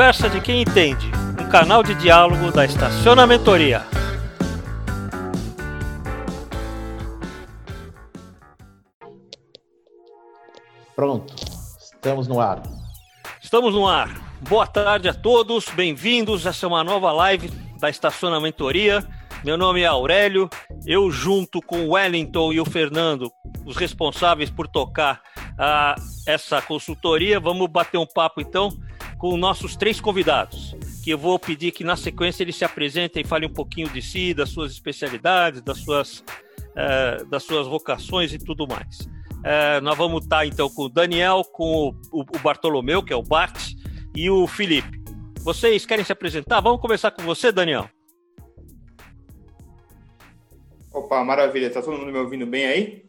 Conversa de quem entende, um canal de diálogo da Estacionamentoria. Pronto, estamos no ar. Estamos no ar. Boa tarde a todos, bem-vindos. Essa é uma nova live da Estacionamentoria. Meu nome é Aurélio. Eu, junto com o Wellington e o Fernando, os responsáveis por tocar uh, essa consultoria, vamos bater um papo então com nossos três convidados, que eu vou pedir que na sequência eles se apresentem e falem um pouquinho de si, das suas especialidades, das suas, uh, das suas vocações e tudo mais. Uh, nós vamos estar então com o Daniel, com o, o Bartolomeu, que é o Bart, e o Felipe. Vocês querem se apresentar? Vamos começar com você, Daniel. Opa, maravilha. Tá todo mundo me ouvindo bem aí?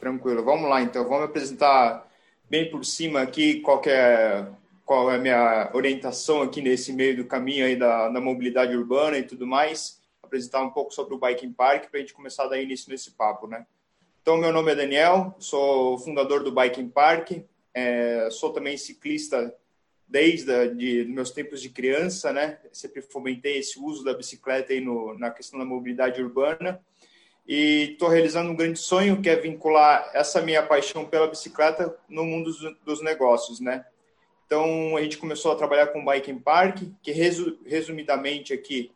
Tranquilo. Vamos lá, então. Vamos apresentar bem por cima aqui qual é, qual é a minha orientação aqui nesse meio do caminho aí da, da mobilidade urbana e tudo mais, apresentar um pouco sobre o Biking Park para a gente começar a dar início nesse papo, né? Então, meu nome é Daniel, sou fundador do Biking Park, é, sou também ciclista desde de, meus tempos de criança, né? Sempre fomentei esse uso da bicicleta aí no, na questão da mobilidade urbana e estou realizando um grande sonho que é vincular essa minha paixão pela bicicleta no mundo dos, negócios, né? Então a gente começou a trabalhar com o Biking Park, que resu, resumidamente aqui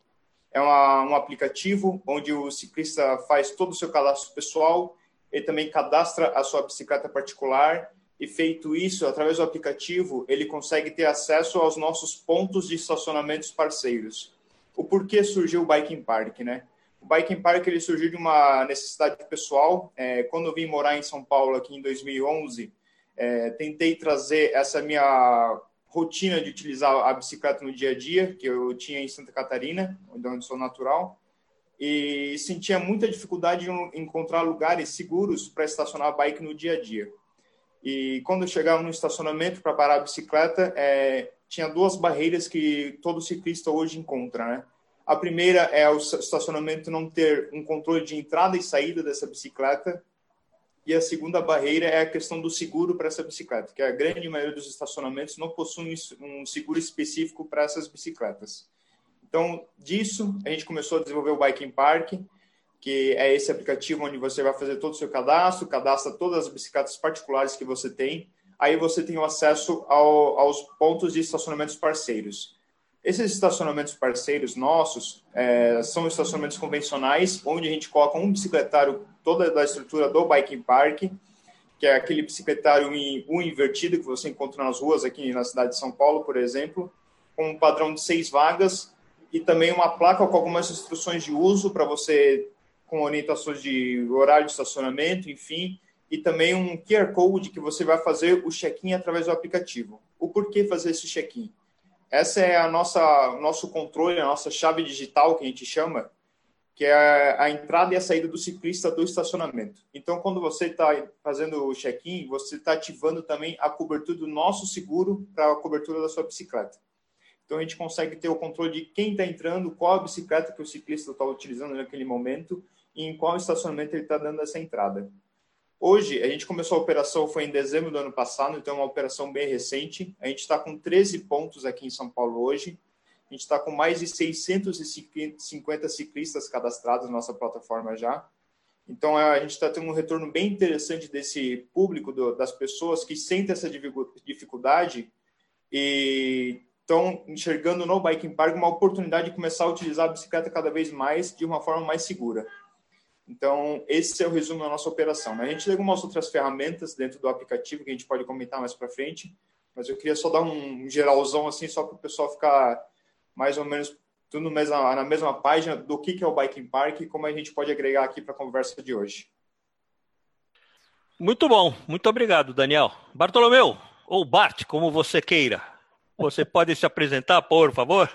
é uma, um aplicativo onde o ciclista faz todo o seu cadastro pessoal, ele também cadastra a sua bicicleta particular e feito isso através do aplicativo ele consegue ter acesso aos nossos pontos de estacionamentos parceiros. O porquê surgiu o Biking Park, né? O Biking Park ele surgiu de uma necessidade pessoal. É, quando eu vim morar em São Paulo aqui em 2011, é, tentei trazer essa minha rotina de utilizar a bicicleta no dia a dia, que eu tinha em Santa Catarina, onde eu sou natural, e sentia muita dificuldade em encontrar lugares seguros para estacionar a bike no dia a dia. E quando eu chegava no estacionamento para parar a bicicleta, é, tinha duas barreiras que todo ciclista hoje encontra, né? A primeira é o estacionamento não ter um controle de entrada e saída dessa bicicleta. E a segunda barreira é a questão do seguro para essa bicicleta, que a grande maioria dos estacionamentos não possuem um seguro específico para essas bicicletas. Então, disso, a gente começou a desenvolver o Biking Park, que é esse aplicativo onde você vai fazer todo o seu cadastro, cadastra todas as bicicletas particulares que você tem, aí você tem o acesso ao, aos pontos de estacionamentos parceiros. Esses estacionamentos parceiros nossos é, são estacionamentos convencionais, onde a gente coloca um bicicletário toda da estrutura do Biking Park, que é aquele bicicletário em um invertido que você encontra nas ruas aqui na cidade de São Paulo, por exemplo, com um padrão de seis vagas e também uma placa com algumas instruções de uso para você, com orientações de horário de estacionamento, enfim, e também um QR Code que você vai fazer o check-in através do aplicativo. O porquê fazer esse check-in? Essa é a nossa nosso controle, a nossa chave digital que a gente chama, que é a entrada e a saída do ciclista do estacionamento. Então, quando você está fazendo o check-in, você está ativando também a cobertura do nosso seguro para a cobertura da sua bicicleta. Então, a gente consegue ter o controle de quem está entrando, qual a bicicleta que o ciclista está utilizando naquele momento e em qual estacionamento ele está dando essa entrada. Hoje, a gente começou a operação, foi em dezembro do ano passado, então é uma operação bem recente. A gente está com 13 pontos aqui em São Paulo hoje. A gente está com mais de 650 ciclistas cadastrados na nossa plataforma já. Então, a gente está tendo um retorno bem interessante desse público, do, das pessoas que sentem essa dificuldade e estão enxergando no Biking Park uma oportunidade de começar a utilizar a bicicleta cada vez mais de uma forma mais segura. Então, esse é o resumo da nossa operação. Né? A gente tem algumas outras ferramentas dentro do aplicativo que a gente pode comentar mais para frente, mas eu queria só dar um geralzão assim, só para o pessoal ficar mais ou menos tudo na mesma página do que é o Biking Park e como a gente pode agregar aqui para a conversa de hoje. Muito bom, muito obrigado, Daniel. Bartolomeu, ou Bart, como você queira, você pode se apresentar, por favor?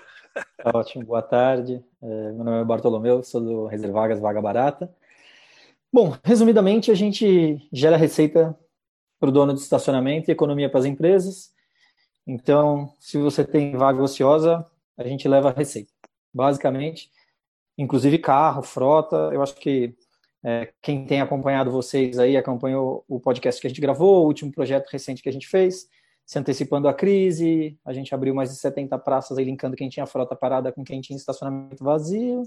Ótimo, boa tarde. É, meu nome é Bartolomeu, sou do Reservagas Vaga Barata. Bom, resumidamente, a gente gera receita para o dono de estacionamento e economia para as empresas. Então, se você tem vaga ociosa, a gente leva a receita. Basicamente, inclusive carro, frota. Eu acho que é, quem tem acompanhado vocês aí, acompanhou o podcast que a gente gravou, o último projeto recente que a gente fez, se antecipando à crise, a gente abriu mais de 70 praças aí linkando quem tinha frota parada com quem tinha estacionamento vazio.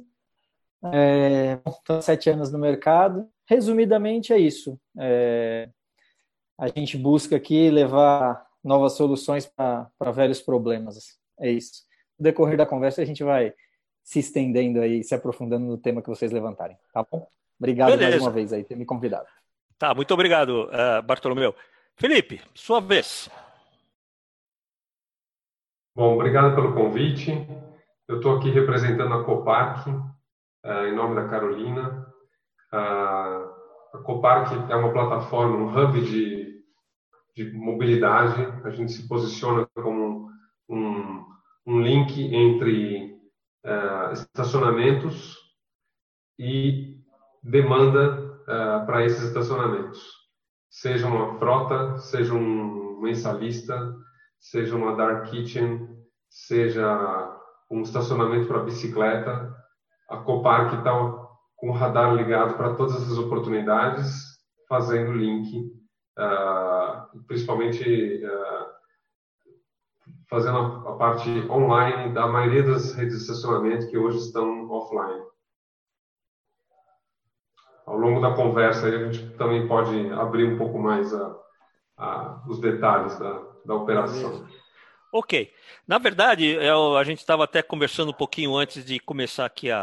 É, sete anos no mercado. Resumidamente é isso. É, a gente busca aqui levar novas soluções para velhos problemas. É isso. No decorrer da conversa a gente vai se estendendo aí, se aprofundando no tema que vocês levantarem, tá bom? Obrigado Beleza. mais uma vez aí ter me convidado. Tá, muito obrigado, uh, Bartolomeu. Felipe, sua vez. Bom, obrigado pelo convite. Eu estou aqui representando a Coparc, uh, em nome da Carolina. Uh, a Coparc é uma plataforma, um hub de, de mobilidade. A gente se posiciona como um, um link entre uh, estacionamentos e demanda para esses estacionamentos. Seja uma frota, seja um mensalista, seja uma dark kitchen, seja um estacionamento para bicicleta, a Copark está com o radar ligado para todas essas oportunidades, fazendo link, uh, principalmente uh, fazendo a, a, parte online da maioria das redes de estacionamento que hoje estão offline. Ao longo da conversa, a gente também pode abrir um pouco mais a, a, os detalhes da, da operação. Ok. Na verdade, eu, a gente estava até conversando um pouquinho antes de começar aqui a,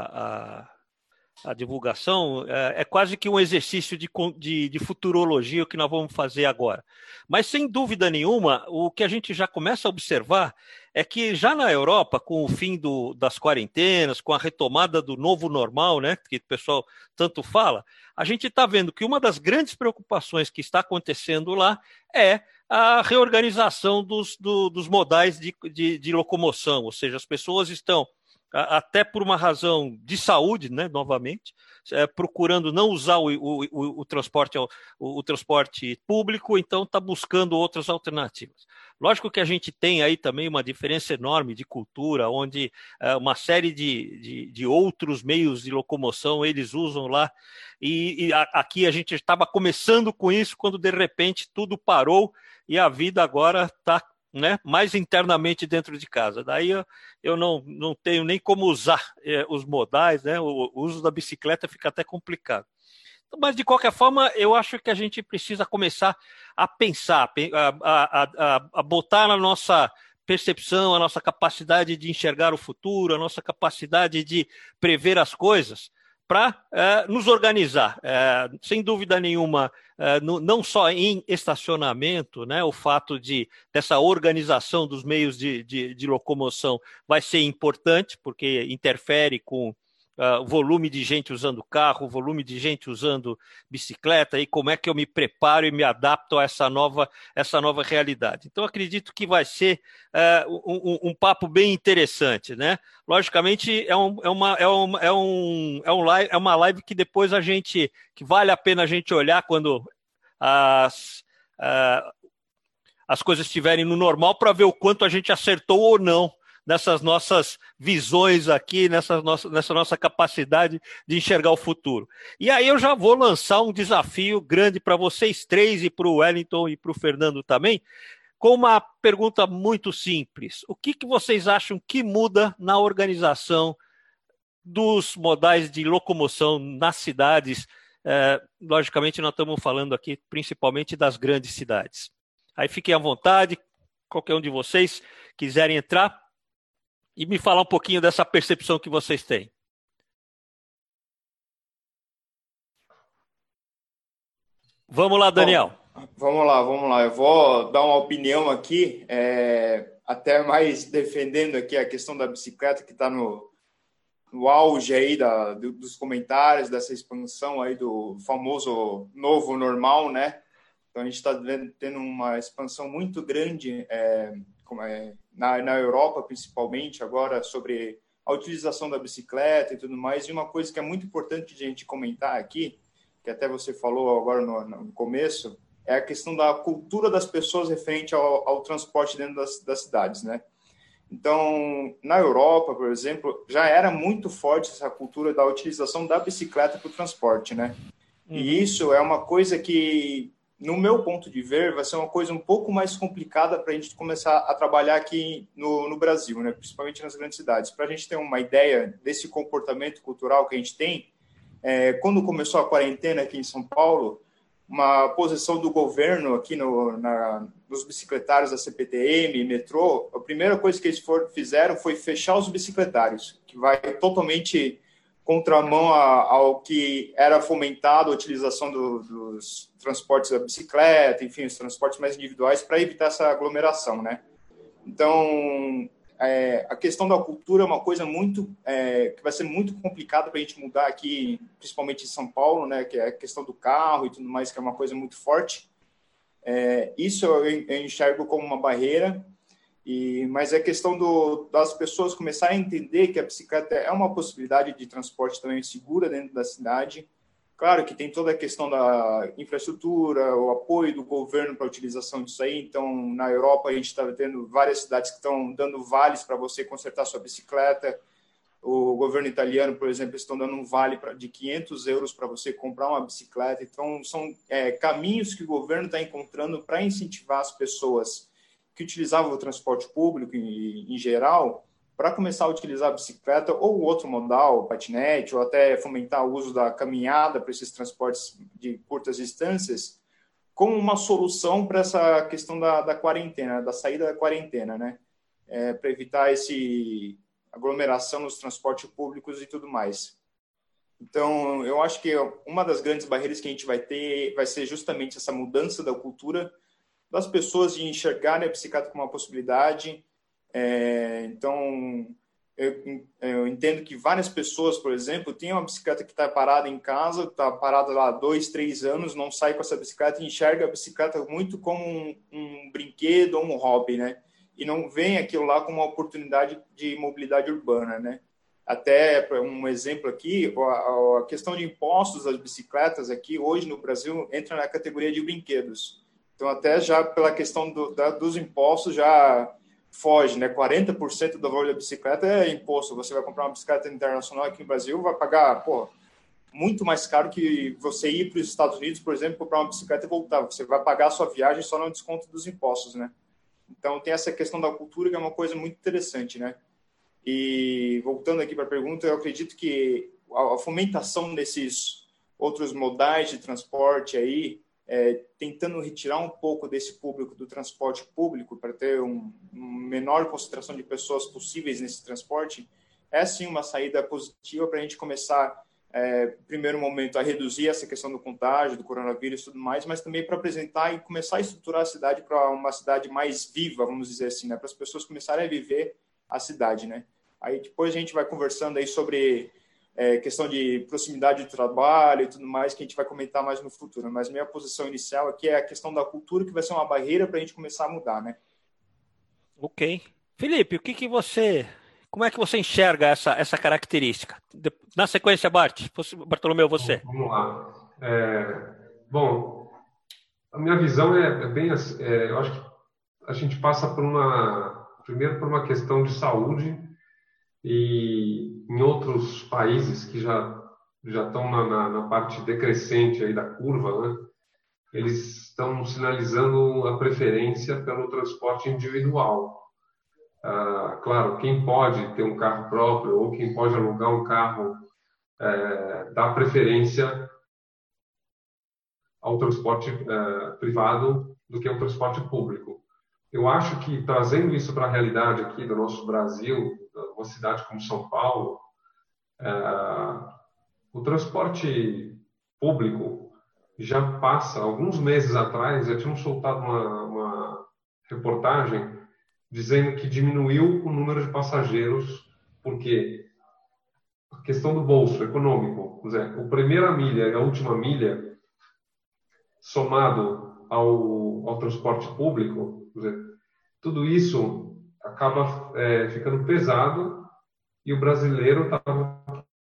a, a divulgação. É, é, quase que um exercício de, de, de futurologia que nós vamos fazer agora. Mas, sem dúvida nenhuma, o que a gente já começa a observar é que já na Europa, com o fim do, das quarentenas, com a retomada do novo normal, né, que o pessoal tanto fala, a gente está vendo que uma das grandes preocupações que está acontecendo lá é a reorganização dos, do, dos modais de, de, de, locomoção, ou seja, as pessoas estão, até por uma razão de saúde, né, novamente, é, procurando não usar o, o, o, o transporte, o, transporte público, então está buscando outras alternativas. Lógico que a gente tem aí também uma diferença enorme de cultura, onde é, uma série de, de, de, outros meios de locomoção eles usam lá, e, e a, aqui a gente estava começando com isso, quando de repente tudo parou e a vida agora está né, mais internamente dentro de casa. Daí eu, eu não, não tenho nem como usar é, os modais, né, o, o, uso da bicicleta fica até complicado. Mas, de qualquer forma, eu acho que a gente precisa começar a pensar, a, a, a, a botar na nossa percepção, a nossa capacidade de enxergar o futuro, a nossa capacidade de prever as coisas, para é, nos organizar. É, sem dúvida nenhuma, é, no, não só em estacionamento, né, o fato de dessa organização dos meios de, de, de locomoção vai ser importante, porque interfere com uh, volume de gente usando carro, volume de gente usando bicicleta, e como é que eu me preparo e me adapto a essa nova, essa nova realidade. Então, acredito que vai ser uh, um, um, papo bem interessante. Né? Logicamente, é, um, é, uma, é, um, é, um, é, um live, é uma live que depois a gente, que vale a pena a gente olhar quando as, uh, as coisas estiverem no normal para ver o quanto a gente acertou ou não nessas nossas visões aqui, nessa nossa, nessa nossa capacidade de enxergar o futuro. E aí eu já vou lançar um desafio grande para vocês três e para o Wellington e para o Fernando também, com uma pergunta muito simples. O que, que vocês acham que muda na organização dos modais de locomoção nas cidades? É, logicamente, nós estamos falando aqui principalmente das grandes cidades. Aí fiquem à vontade, qualquer um de vocês quiserem entrar, e me falar um pouquinho dessa percepção que vocês têm. Vamos lá, Daniel. Bom, vamos lá, vamos lá. Eu vou dar uma opinião aqui, é, até mais defendendo aqui a questão da bicicleta que está no, no auge aí da, do, dos comentários dessa expansão aí do famoso novo normal, né? Então a gente está tendo uma expansão muito grande é, é, na, na Europa, principalmente, agora, sobre a utilização da bicicleta e tudo mais. E uma coisa que é muito importante de a gente comentar aqui, que até você falou agora no, no começo, é a questão da cultura das pessoas referente ao, ao transporte dentro das, das cidades, né? Então, na Europa, por exemplo, já era muito forte essa cultura da utilização da bicicleta para o transporte, né? Uhum. E isso é uma coisa que no meu ponto de ver, vai ser uma coisa um pouco mais complicada para a gente começar a trabalhar aqui no, no Brasil, né? principalmente nas grandes cidades. Para a gente ter uma ideia desse comportamento cultural que a gente tem, é, quando começou a quarentena aqui em São Paulo, uma posição do governo aqui no, na, nos bicicletários da CPTM, metrô, a primeira coisa que eles for, fizeram foi fechar os bicicletários, que vai totalmente contramão ao que era fomentado a utilização do, dos transportes da bicicleta, enfim, os transportes mais individuais para evitar essa aglomeração, né? Então, é, a questão da cultura é uma coisa muito é, que vai ser muito complicada para a gente mudar aqui, principalmente em São Paulo, né? Que é a questão do carro e tudo mais, que é uma coisa muito forte. É, isso eu enxergo como uma barreira. E, mas é questão do, das pessoas começarem a entender que a bicicleta é uma possibilidade de transporte também segura dentro da cidade Claro que tem toda a questão da infraestrutura, o apoio do governo para a utilização disso aí. Então, na Europa, a gente está tendo várias cidades que estão dando vales para você consertar sua bicicleta. O governo italiano, por exemplo, estão dando um vale de 500 euros para você comprar uma bicicleta. Então, são é, caminhos que o governo está encontrando para incentivar as pessoas que utilizavam o transporte público em, em geral para começar a utilizar a bicicleta ou outro modal, patinete, ou até fomentar o uso da caminhada para esses transportes de curtas distâncias, como uma solução para essa questão da, da, quarentena, da saída da quarentena, né? É, para evitar esse aglomeração nos transportes públicos e tudo mais. Então, eu acho que uma das grandes barreiras que a gente vai ter vai ser justamente essa mudança da cultura das pessoas de enxergarem a bicicleta como uma possibilidade, é, então, eu, eu, entendo que várias pessoas, por exemplo, têm uma bicicleta que está parada em casa, está parada lá dois, três anos, não sai com essa bicicleta e enxerga a bicicleta muito como um, um brinquedo ou um hobby, né? E não vem aquilo lá como uma oportunidade de mobilidade urbana, né? Até um exemplo aqui, a, a questão de impostos das bicicletas aqui hoje no Brasil entra na categoria de brinquedos. Então, até já pela questão do, da, dos impostos, já foge, né? 40% do valor da bicicleta é imposto. Você vai comprar uma bicicleta internacional aqui no Brasil, vai pagar, pô, muito mais caro que você ir para os Estados Unidos, por exemplo, comprar uma bicicleta e voltar. Você vai pagar a sua viagem só no desconto dos impostos, né? Então tem essa questão da cultura que é uma coisa muito interessante, né? E voltando aqui para a pergunta, eu acredito que a fomentação desses outros modais de transporte aí é, tentando retirar um pouco desse público do transporte público para ter um, uma menor concentração de pessoas possíveis nesse transporte, é sim uma saída positiva para a gente começar, é, primeiro momento, a reduzir essa questão do contágio, do coronavírus e tudo mais, mas também para apresentar e começar a estruturar a cidade para uma cidade mais viva, vamos dizer assim, né? para as pessoas começarem a viver a cidade, né? Aí depois a gente vai conversando aí sobre é, questão de proximidade de trabalho e tudo mais, que a gente vai comentar mais no futuro. Mas minha posição inicial aqui é a questão da cultura, que vai ser uma barreira para a gente começar a mudar, né? Ok. Felipe, o que, que você. Como é que você enxerga essa, essa característica? Na sequência, Bart, Bartolomeu, você. Vamos lá. É, bom, a minha visão é, é bem. É, eu acho que a gente passa por uma. Primeiro, por uma questão de saúde e em outros países que já já estão na, na, na parte decrescente aí da curva, né? eles estão sinalizando a preferência pelo transporte individual. Ah, claro, quem pode ter um carro próprio ou quem pode alugar um carro é, dá preferência ao transporte é, privado do que ao transporte público. Eu acho que trazendo isso para a realidade aqui do nosso Brasil, uma cidade como São Paulo, é, o transporte público já passa, alguns meses atrás, já tinham soltado uma, uma reportagem dizendo que diminuiu o número de passageiros, porque a questão do bolso econômico, dizer, o primeira milha e a última milha, somado ao, ao transporte público, dizer, tudo isso acaba é, ficando pesado e o brasileiro está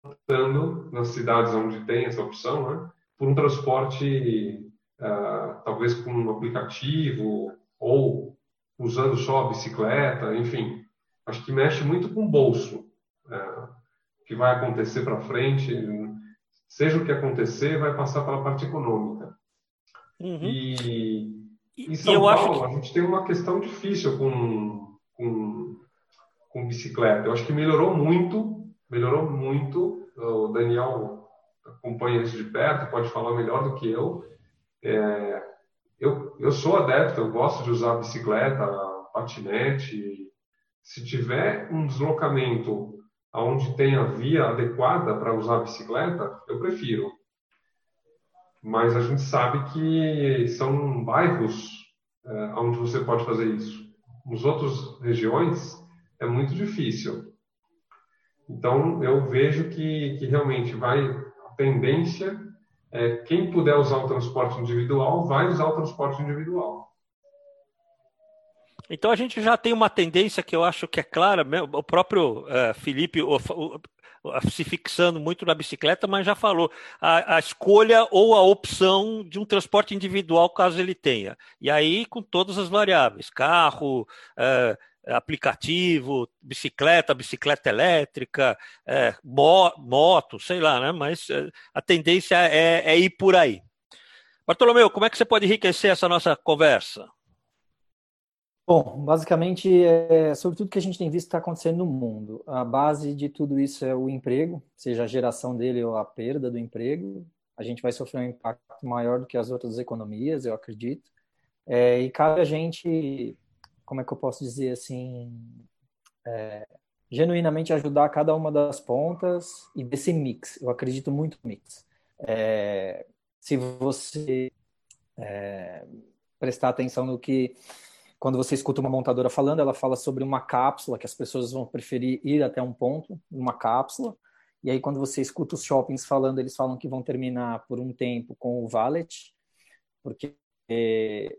optando, nas cidades onde tem essa opção, né, por um transporte uh, talvez com um aplicativo ou usando só a bicicleta, enfim. Acho que mexe muito com o bolso. Uh, o que vai acontecer para frente, seja o que acontecer, vai passar pela parte econômica. Uhum. E em São Paulo, que... a gente tem uma questão difícil com, com, com bicicleta. Eu acho que melhorou muito, melhorou muito. O Daniel acompanha isso de perto, pode falar melhor do que eu. É, eu, eu sou adepto, eu gosto de usar bicicleta, patinete. Se tiver um deslocamento onde tem a via adequada para usar a bicicleta, eu prefiro. Mas a gente sabe que são bairros é, onde você pode fazer isso. Nos outras regiões é muito difícil. Então eu vejo que, que realmente vai a tendência é quem puder usar o transporte individual vai usar o transporte individual. Então a gente já tem uma tendência que eu acho que é clara, o próprio uh, Felipe o, o, se fixando muito na bicicleta, mas já falou a, a, escolha ou a opção de um transporte individual caso ele tenha. E aí com todas as variáveis, carro, uh, aplicativo, bicicleta, bicicleta elétrica, é, moto, sei lá, né? Mas a tendência é, é ir por aí. Bartolomeu, como é que você pode enriquecer essa nossa conversa? Bom, basicamente é sobre tudo que a gente tem visto que está acontecendo no mundo. A base de tudo isso é o emprego, seja a geração dele ou a perda do emprego. A gente vai sofrer um impacto maior do que as outras economias, eu acredito. É, e cabe a gente, como é que eu posso dizer assim, é, genuinamente ajudar cada uma das pontas e desse mix. Eu acredito muito no mix. É, se você é, prestar atenção no que quando você escuta uma montadora falando, ela fala sobre uma cápsula, que as pessoas vão preferir ir até um ponto, uma cápsula. E aí, quando você escuta os shoppings falando, eles falam que vão terminar por um tempo com o valet, porque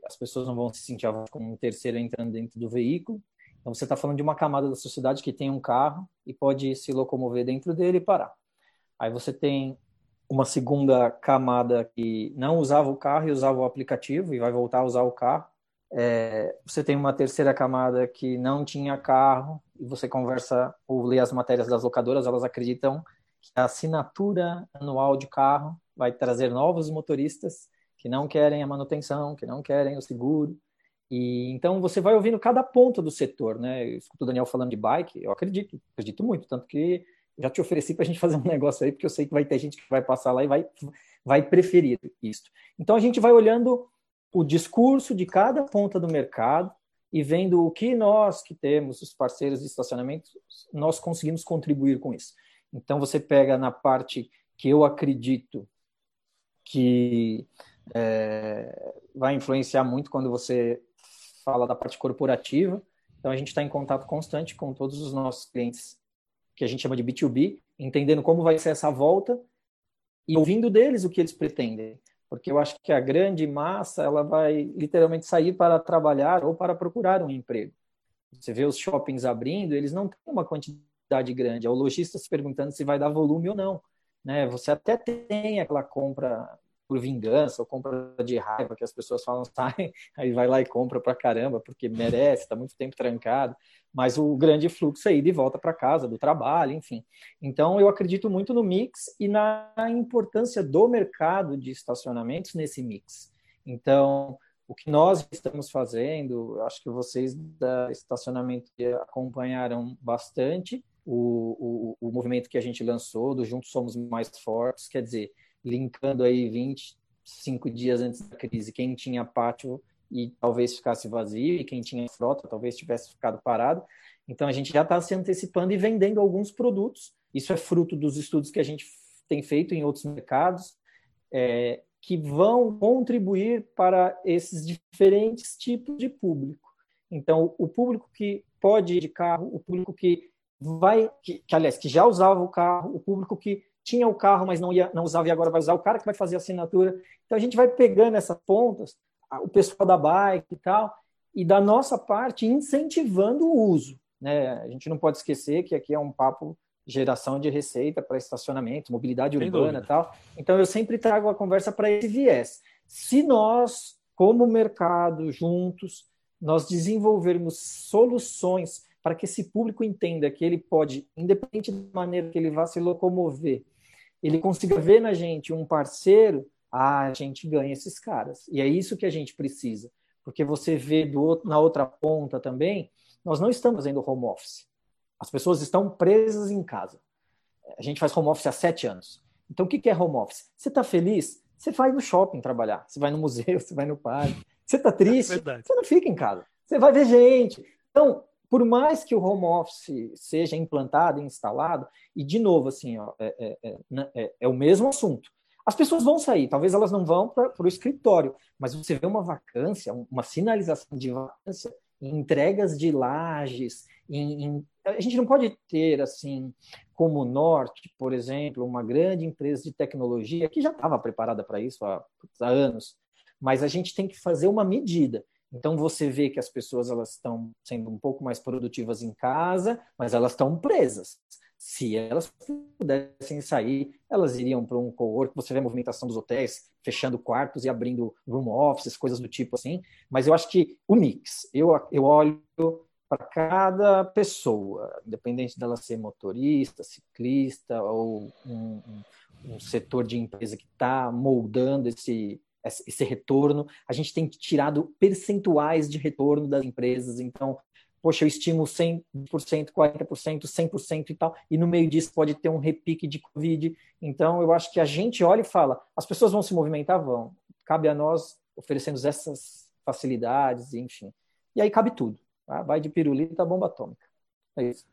as pessoas não vão se sentir como um terceiro entrando dentro do veículo. Então, você está falando de uma camada da sociedade que tem um carro e pode se locomover dentro dele e parar. Aí você tem uma segunda camada que não usava o carro e usava o aplicativo e vai voltar a usar o carro é, você tem uma terceira camada que não tinha carro e você conversa ou lê as matérias das locadoras, elas acreditam que a assinatura anual de carro vai trazer novos motoristas que não querem a manutenção, que não querem o seguro. E então você vai ouvindo cada ponto do setor, né? Eu escuto o Daniel falando de bike, eu acredito, acredito muito, tanto que já te ofereci para a gente fazer um negócio aí, porque eu sei que vai ter gente que vai passar lá e vai, vai preferir isso. Então a gente vai olhando o discurso de cada ponta do mercado e vendo o que nós que temos, os parceiros de estacionamento, nós conseguimos contribuir com isso. Então, você pega na parte que eu acredito que é, vai influenciar muito quando você fala da parte corporativa. Então, a gente está em contato constante com todos os nossos clientes, que a gente chama de B2B, entendendo como vai ser essa volta e ouvindo deles o que eles pretendem porque eu acho que a grande massa ela vai literalmente sair para trabalhar ou para procurar um emprego. Você vê os shoppings abrindo, eles não têm uma quantidade grande, é o lojista se perguntando se vai dar volume ou não. Né? Você até tem aquela compra por vingança ou compra de raiva que as pessoas falam, sai, aí vai lá e compra pra caramba, porque merece, está muito tempo trancado. Mas o grande fluxo é ir de volta para casa, do trabalho, enfim. Então, eu acredito muito no mix e na importância do mercado de estacionamentos nesse mix. Então, o que nós estamos fazendo, acho que vocês da estacionamento acompanharam bastante o, o, o movimento que a gente lançou do Juntos Somos Mais Fortes, quer dizer, linkando aí 25 dias antes da crise, quem tinha pátio e talvez ficasse vazio, e quem tinha frota talvez tivesse ficado parado. Então a gente já está se antecipando e vendendo alguns produtos. Isso é fruto dos estudos que a gente tem feito em outros mercados, é, que vão contribuir para esses diferentes tipos de público. Então, o público que pode ir de carro, o público que vai, que, que aliás, que já usava o carro, o público que tinha o carro, mas não, ia, não usava e agora vai usar, o cara que vai fazer a assinatura. Então a gente vai pegando essas pontas, o pessoal da bike e tal, e da nossa parte incentivando o uso. Né? A gente não pode esquecer que aqui é um papo geração de receita para estacionamento, mobilidade Sem urbana e tal. Então eu sempre trago a conversa para esse viés. Se nós, como mercado, juntos, nós desenvolvermos soluções para que esse público entenda que ele pode, independente da maneira que ele vá se locomover, ele consiga ver na gente um parceiro, a gente ganha esses caras. E é isso que a gente precisa. Porque você vê do, na outra ponta também, nós não estamos fazendo home office. As pessoas estão presas em casa. A gente faz home office há sete anos. Então, o que é home office? Você está feliz? Você vai no shopping trabalhar. Você vai no museu, você vai no parque. Você está triste? É você não fica em casa. Você vai ver gente. Então, por mais que o home office seja implantado e instalado, e de novo, assim, ó, é, é, é, né, é, é o mesmo assunto. As pessoas vão sair, talvez elas não vão para o escritório, mas você vê uma vacância, uma sinalização de vacância em entregas de lajes, em, em, a gente não pode ter, assim, como o Norte, por exemplo, uma grande empresa de tecnologia que já estava preparada para isso há, há anos, mas a gente tem que fazer uma medida. Então você vê que as pessoas elas estão sendo um pouco mais produtivas em casa, mas elas estão presas. Se elas pudessem sair, elas iriam para um co-work. Você vê a movimentação dos hotéis fechando quartos e abrindo room offices, coisas do tipo assim. Mas eu acho que o mix, eu, eu olho para cada pessoa, independente dela ser motorista, ciclista ou um, um, um setor de empresa que está moldando esse, esse retorno. A gente tem tirado percentuais de retorno das empresas. Então, poxa, eu estimo 100%, 40%, 100% e tal, e no meio disso pode ter um repique de Covid. Então, eu acho que a gente olha e fala, as pessoas vão se movimentar? Vão. Cabe a nós oferecendo essas facilidades, enfim. E aí cabe tudo. Tá? Vai de pirulita a bomba atômica. É isso.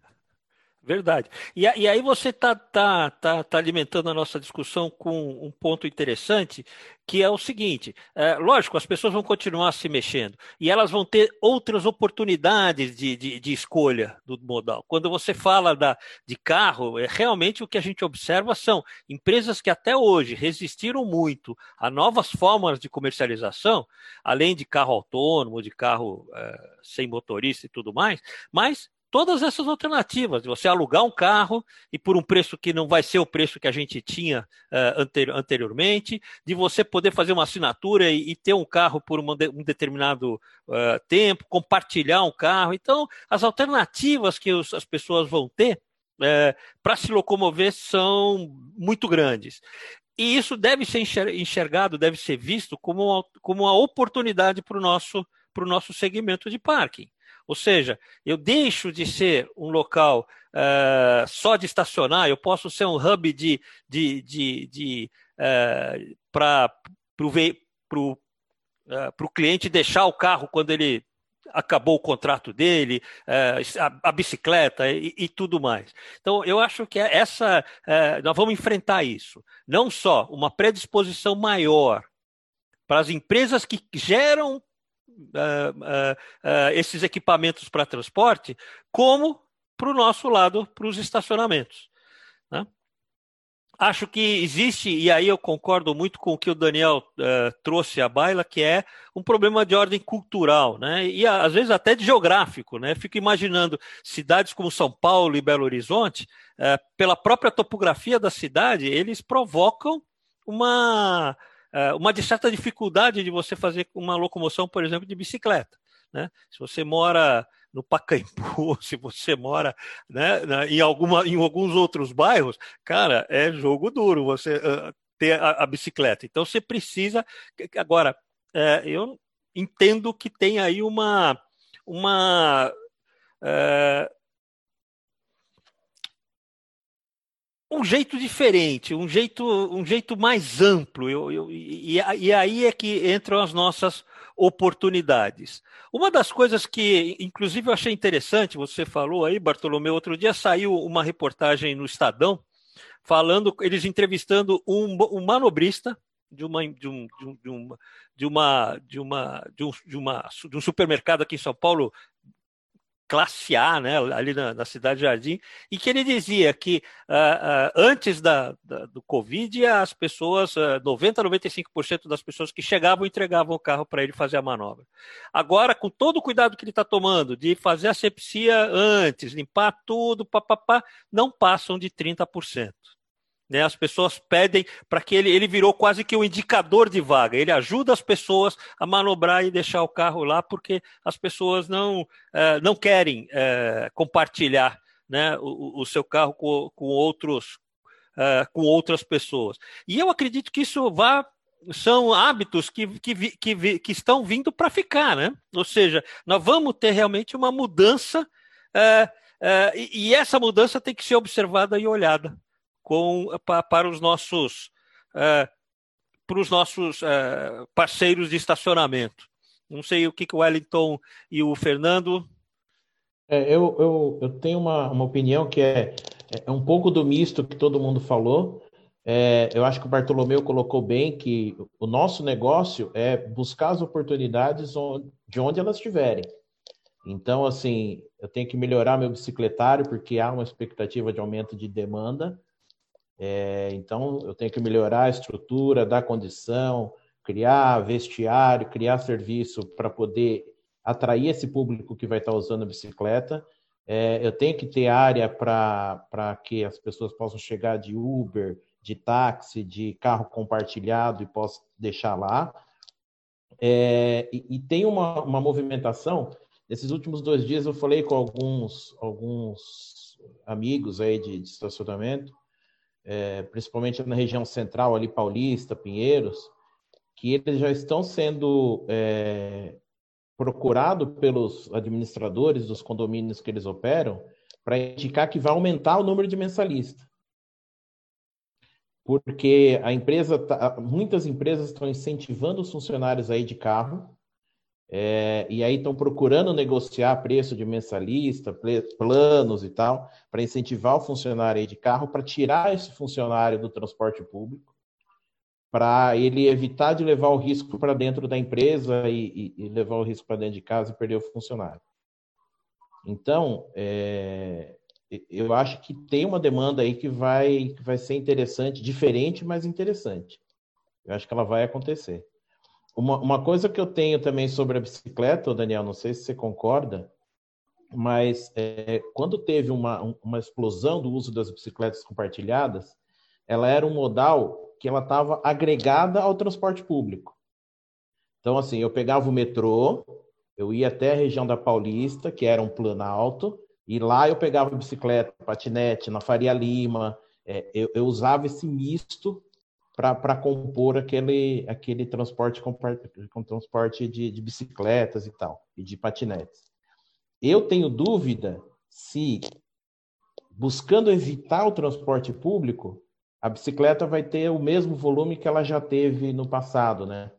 Verdade. E, e aí você está tá, tá, tá alimentando a nossa discussão com um ponto interessante, que é o seguinte: é, lógico, as pessoas vão continuar se mexendo e elas vão ter outras oportunidades de, de, de escolha do modal. Quando você fala da, de carro, é realmente o que a gente observa são empresas que até hoje resistiram muito a novas formas de comercialização, além de carro autônomo, de carro é, sem motorista e tudo mais, mas todas essas alternativas, de você alugar um carro e por um preço que não vai ser o preço que a gente tinha uh, anteri anteriormente, de você poder fazer uma assinatura e, e ter um carro por um, de, um determinado uh, tempo, compartilhar um carro. Então, as alternativas que os, as pessoas vão ter uh, eh, para se locomover são muito grandes. E isso deve ser enxergado, deve ser visto como uma, como uma oportunidade para o nosso, nosso segmento de parking. Ou seja, eu deixo de ser um local uh, só de estacionar, eu posso ser um hub de, de, de, de uh, para o uh, cliente deixar o carro quando ele acabou o contrato dele, uh, a, bicicleta e, tudo mais. Então, eu acho que essa uh, nós vamos enfrentar isso. Não só uma predisposição maior para as empresas que geram uh, esses equipamentos para transporte, como para o nosso lado, para os estacionamentos. Né? Acho que existe, e aí eu concordo muito com o que o Daniel uh, trouxe à baila, que é um problema de ordem cultural, né? E às vezes até de geográfico, né? Fico imaginando cidades como São Paulo e Belo Horizonte, uh, pela própria topografia da cidade, eles provocam uma uma de certa dificuldade de você fazer uma locomoção, por exemplo, de bicicleta. Né? Se você mora no Pacaembu, se você mora né, em, alguma, em alguns outros bairros, cara, é jogo duro você uh, ter a, a, bicicleta. Então você precisa. Agora, uh, eu entendo que tem aí uma. uma uh, um jeito diferente, um jeito, um jeito mais amplo. Eu, eu, e, e, aí é que entram as nossas oportunidades. Uma das coisas que, inclusive, eu achei interessante, você falou aí, Bartolomeu, outro dia saiu uma reportagem no Estadão, falando, eles entrevistando um, um manobrista de uma de um, de uma de uma de uma de um, de uma de um supermercado aqui em São Paulo classe A, né, ali na, na Cidade Jardim, e que ele dizia que uh, uh, antes da, da, do Covid, as pessoas, uh, 90% a 95% das pessoas que chegavam entregavam o carro para ele fazer a manobra. Agora, com todo o cuidado que ele está tomando de fazer a sepsia antes, limpar tudo, papapá, não passam de 30%. Né, as pessoas pedem para que ele, ele virou quase que um indicador de vaga. Ele ajuda as pessoas a manobrar e deixar o carro lá, porque as pessoas não, uh, não querem uh, compartilhar né, o, o, seu carro com, com outros, uh, com outras pessoas. E eu acredito que isso vai são hábitos que, que, que, que estão vindo para ficar, né? Ou seja, nós vamos ter realmente uma mudança é, é, e, essa mudança tem que ser observada e olhada com, para, para os nossos é, para os nossos é, parceiros de estacionamento. Não sei o que, que o Wellington e o Fernando. É, eu, eu, eu tenho uma, uma opinião que é, é um pouco do misto que todo mundo falou, é, eu acho que o Bartolomeu colocou bem que o nosso negócio é buscar as oportunidades de onde elas estiverem. Então, assim, eu tenho que melhorar meu bicicletário porque há uma expectativa de aumento de demanda. É, então, eu tenho que melhorar a estrutura, dar condição, criar vestiário, criar serviço para poder atrair esse público que vai estar usando a bicicleta. É, eu tenho que ter área para que as pessoas possam chegar de Uber, de táxi, de carro compartilhado e posso deixar lá. É, e, e, tem uma, uma movimentação. Nesses últimos dois dias eu falei com alguns, alguns amigos aí de, de estacionamento, é, principalmente na região central, ali Paulista, Pinheiros, que eles já estão sendo é, procurados pelos administradores dos condomínios que eles operam para indicar que vai aumentar o número de mensalistas porque a empresa, tá, muitas empresas estão incentivando os funcionários aí de carro, é, e aí estão procurando negociar preço de mensalista, planos e tal, para incentivar o funcionário de carro, para tirar esse funcionário do transporte público, para ele evitar de levar o risco para dentro da empresa e, e, e levar o risco para dentro de casa e perder o funcionário. Então, é, eu acho que tem uma demanda aí que vai, que vai ser interessante, diferente, mas interessante. Eu acho que ela vai acontecer. Uma, uma coisa que eu tenho também sobre a bicicleta, Daniel, não sei se você concorda, mas é, quando teve uma, uma explosão do uso das bicicletas compartilhadas, ela era um modal que ela estava agregada ao transporte público. Então, assim, eu pegava o metrô, eu ia até a região da Paulista, que era um planalto, e lá eu pegava bicicleta, patinete, na Faria Lima, é, eu, eu, usava esse misto para compor aquele, aquele transporte com, com transporte de, de bicicletas e tal, e de patinetes. Eu tenho dúvida se, buscando evitar o transporte público, a bicicleta vai ter o mesmo volume que ela já teve no passado, né?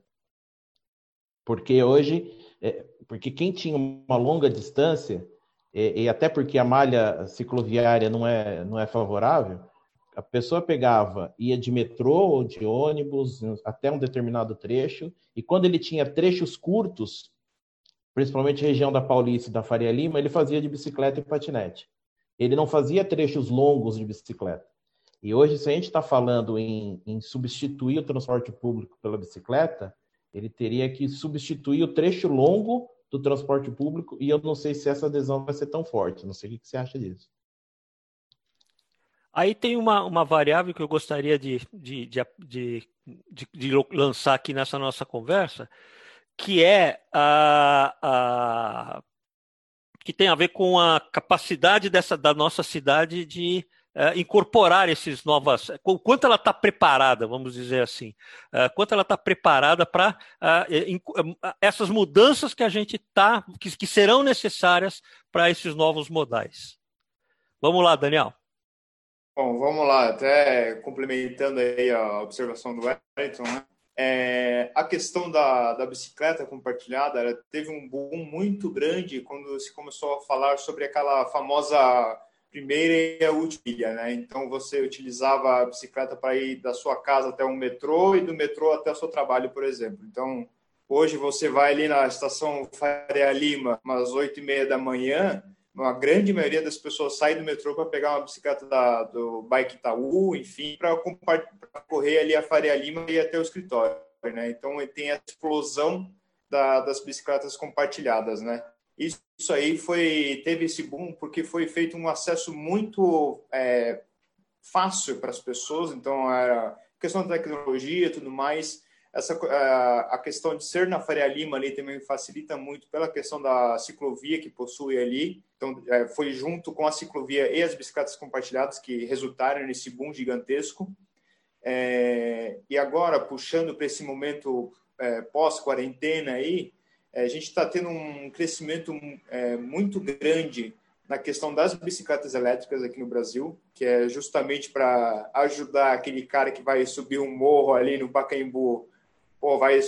Porque hoje, é, porque quem tinha uma longa distância e, e, até porque a malha cicloviária não é, não é favorável, a pessoa pegava, ia de metrô ou de ônibus até um determinado trecho, e quando ele tinha trechos curtos, principalmente região da Paulista e da Faria Lima, ele fazia de bicicleta e patinete. Ele não fazia trechos longos de bicicleta. E hoje, se a gente está falando em, em substituir o transporte público pela bicicleta, ele teria que substituir o trecho longo do transporte público e eu não sei se essa adesão vai ser tão forte. Não sei o que você acha disso. Aí tem uma, uma variável que eu gostaria de, de, de, de, de lançar aqui nessa nossa conversa, que é a, a, que tem a ver com a capacidade dessa, da nossa cidade de uh, incorporar esses novas, o quanto ela está preparada, vamos dizer assim, uh, quanto ela está preparada para uh, essas mudanças que a gente está, que, que serão necessárias para esses novos modais. Vamos lá, Daniel. Bom, vamos lá, até complementando aí a observação do Wellington, né? É, a questão da, da bicicleta compartilhada teve um boom muito grande quando se começou a falar sobre aquela famosa primeira e a última ilha, né? Então você utilizava a bicicleta para ir da sua casa até um metrô e do metrô até o seu trabalho, por exemplo. Então hoje você vai ali na estação Faria Lima, umas oito e meia da manhã, uma grande maioria das pessoas sai do metrô para pegar uma bicicleta da, do Bike Itaú, enfim, para correr ali a Faria Lima e até o escritório, né? Então tem a explosão da, das bicicletas compartilhadas, né? Isso aí foi teve esse boom porque foi feito um acesso muito é, fácil para as pessoas. Então, era questão da tecnologia tudo mais. Essa, a questão de ser na Faria Lima ali também facilita muito pela questão da ciclovia que possui ali. Então, é, foi junto com a ciclovia e as bicicletas compartilhadas que resultaram nesse boom gigantesco. É, e agora, puxando para esse momento é, pós-quarentena aí, é, a gente está tendo um crescimento é, muito grande na questão das bicicletas elétricas aqui no Brasil, que é justamente para ajudar aquele cara que vai subir um morro ali no Pacaembu, ou vai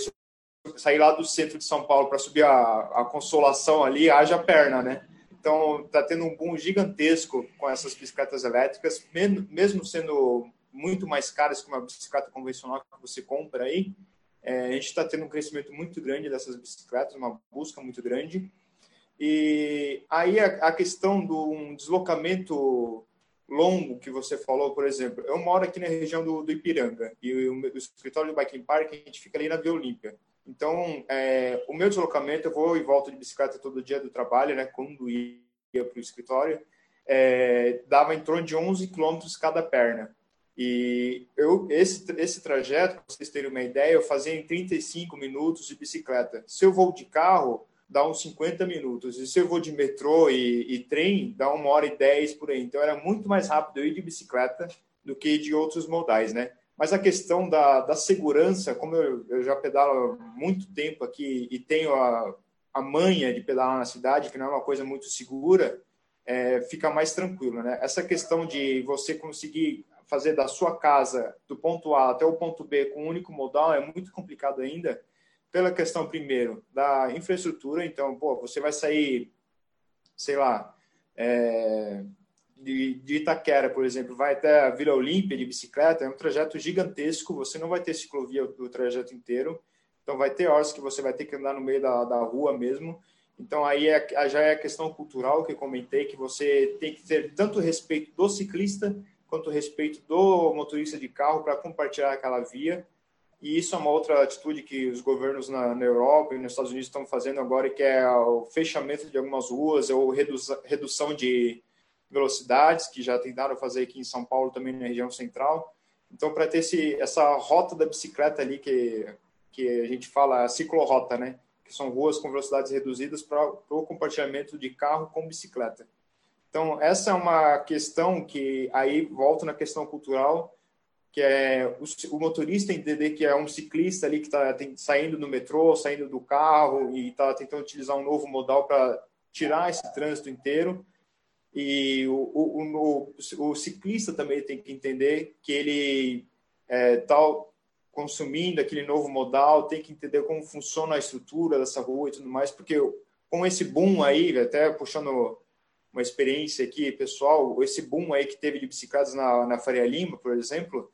sair lá do centro de São Paulo para subir a, a Consolação ali, haja perna, né? Então, está tendo um boom gigantesco com essas bicicletas elétricas, mesmo sendo muito mais caras que uma bicicleta convencional que você compra aí. É, a gente está tendo um crescimento muito grande dessas bicicletas, uma busca muito grande. E aí a, a questão do um deslocamento longo que você falou, por exemplo, eu moro aqui na região do, do Ipiranga e o, o, escritório do Biking Park a gente fica ali na Via Olímpia. Então, é, o meu deslocamento, eu vou e volto de bicicleta todo dia do trabalho, né? Quando ia para o escritório, é, dava em torno de 11 quilômetros cada perna. E eu, esse, esse trajeto, para vocês terem uma ideia, eu fazia em 35 minutos de bicicleta. Se eu vou de carro, dá uns 50 minutos. E se eu vou de metrô e, e trem, dá uma hora e 10 por aí. Então era muito mais rápido eu ir de bicicleta do que de outros modais, né? Mas a questão da, da segurança, como eu, eu já pedalo há muito tempo aqui e tenho a, a manha de pedalar na cidade, que não é uma coisa muito segura, é, fica mais tranquilo, né? Essa questão de você conseguir fazer da sua casa, do ponto A até o ponto B com um único modal é muito complicado ainda, pela questão, primeiro, da infraestrutura. Então, pô, você vai sair, sei lá, é, de, de, Itaquera, por exemplo, vai até a Vila Olímpia de bicicleta, é um trajeto gigantesco, você não vai ter ciclovia do trajeto inteiro, então vai ter horas que você vai ter que andar no meio da, da rua mesmo. Então aí é, já é a questão cultural que eu comentei, que você tem que ter tanto respeito do ciclista quanto respeito do motorista de carro para compartilhar aquela via. E isso é uma outra atitude que os governos na, na Europa e nos Estados Unidos estão fazendo agora, que é o fechamento de algumas ruas ou redução de velocidades, que já tentaram fazer aqui em São Paulo, também na região central. Então, para ter esse, essa rota da bicicleta ali, que, que a gente fala ciclorota, né? que são ruas com velocidades reduzidas para o compartilhamento de carro com bicicleta. Então, essa é uma questão que aí volta na questão cultural, que é o, o motorista entender que é um ciclista ali que está saindo do metrô, saindo do carro e está tentando utilizar um novo modal para tirar esse trânsito inteiro. E o, o, o, o ciclista também tem que entender que ele está é, tá consumindo aquele novo modal, tem que entender como funciona a estrutura dessa rua e tudo mais, porque com esse boom aí, até puxando uma experiência aqui pessoal, esse boom aí que teve de bicicletas na, na Faria Lima, por exemplo,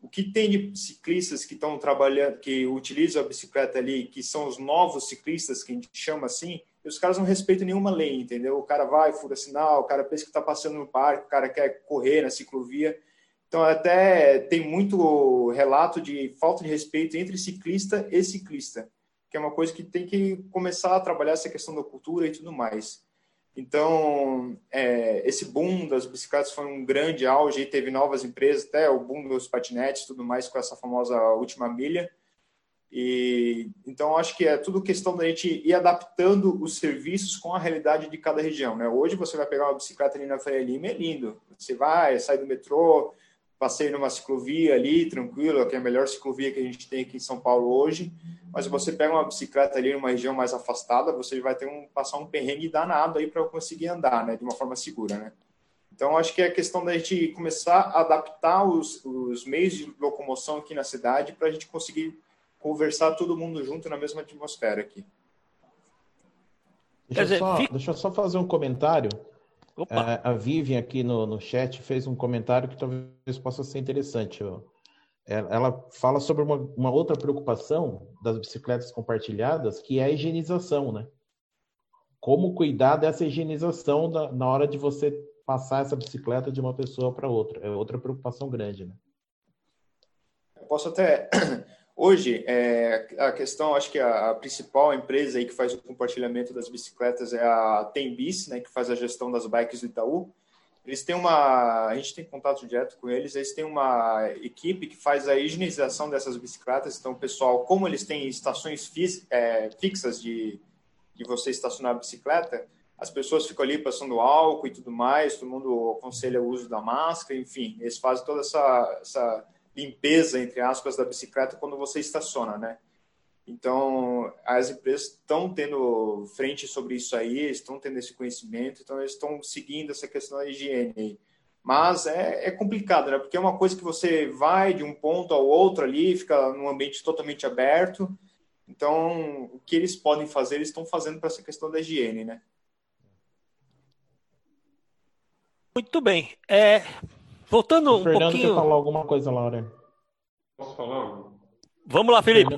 o que tem de ciclistas que estão trabalhando, que utilizam a bicicleta ali, que são os novos ciclistas, que a gente chama assim, e os caras não respeitam nenhuma lei, entendeu? O cara vai, fura sinal, o cara pensa que está passando no parque, o cara quer correr na ciclovia. Então, até tem muito relato de falta de respeito entre ciclista e ciclista, que é uma coisa que tem que começar a trabalhar essa questão da cultura e tudo mais. Então, é, esse boom das bicicletas foi um grande auge, teve novas empresas, até o boom dos patinetes tudo mais com essa famosa última milha. E então acho que é tudo questão da gente ir adaptando os serviços com a realidade de cada região, né? Hoje você vai pegar uma bicicleta ali na Faria Lima, é lindo. Você vai, sai do metrô, passeio numa ciclovia ali, tranquilo, que é a melhor ciclovia que a gente tem aqui em São Paulo hoje. Mas você pega uma bicicleta ali numa região mais afastada, você vai ter um passar um perrengue danado aí para conseguir andar, né, de uma forma segura, né? Então acho que é questão da gente começar a adaptar os, os meios de locomoção aqui na cidade para a gente conseguir conversar todo mundo junto na mesma atmosfera aqui. Deixa, dizer, só, deixa eu só fazer um comentário. É, a Vivian aqui no, no chat fez um comentário que talvez possa ser interessante. É, ela fala sobre uma, uma, outra preocupação das bicicletas compartilhadas, que é a higienização, né? Como cuidar dessa higienização da, na hora de você passar essa bicicleta de uma pessoa para outra. É outra preocupação grande, né? Eu posso até Hoje, é, a questão, acho que a, a, principal empresa aí que faz o compartilhamento das bicicletas é a Tembis, né, que faz a gestão das bikes do Itaú. Eles têm uma, a gente tem contato direto com eles, eles têm uma equipe que faz a higienização dessas bicicletas. Então, pessoal, como eles têm estações fis, é, fixas de, de você estacionar a bicicleta, as pessoas ficam ali passando álcool e tudo mais, todo mundo aconselha o uso da máscara, enfim, eles fazem toda essa, essa limpeza, entre aspas, da bicicleta quando você estaciona, né? Então, as empresas estão tendo frente sobre isso aí, estão tendo esse conhecimento, então eles estão seguindo essa questão da higiene. Mas é, é, complicado, né? Porque é uma coisa que você vai de um ponto ao outro ali, fica num ambiente totalmente aberto. Então, o que eles podem fazer, eles estão fazendo para essa questão da higiene, né? Muito bem. É, voltando o Fernando um pouquinho... quer falar alguma coisa, Laura. Posso falar? Vamos lá, Felipe.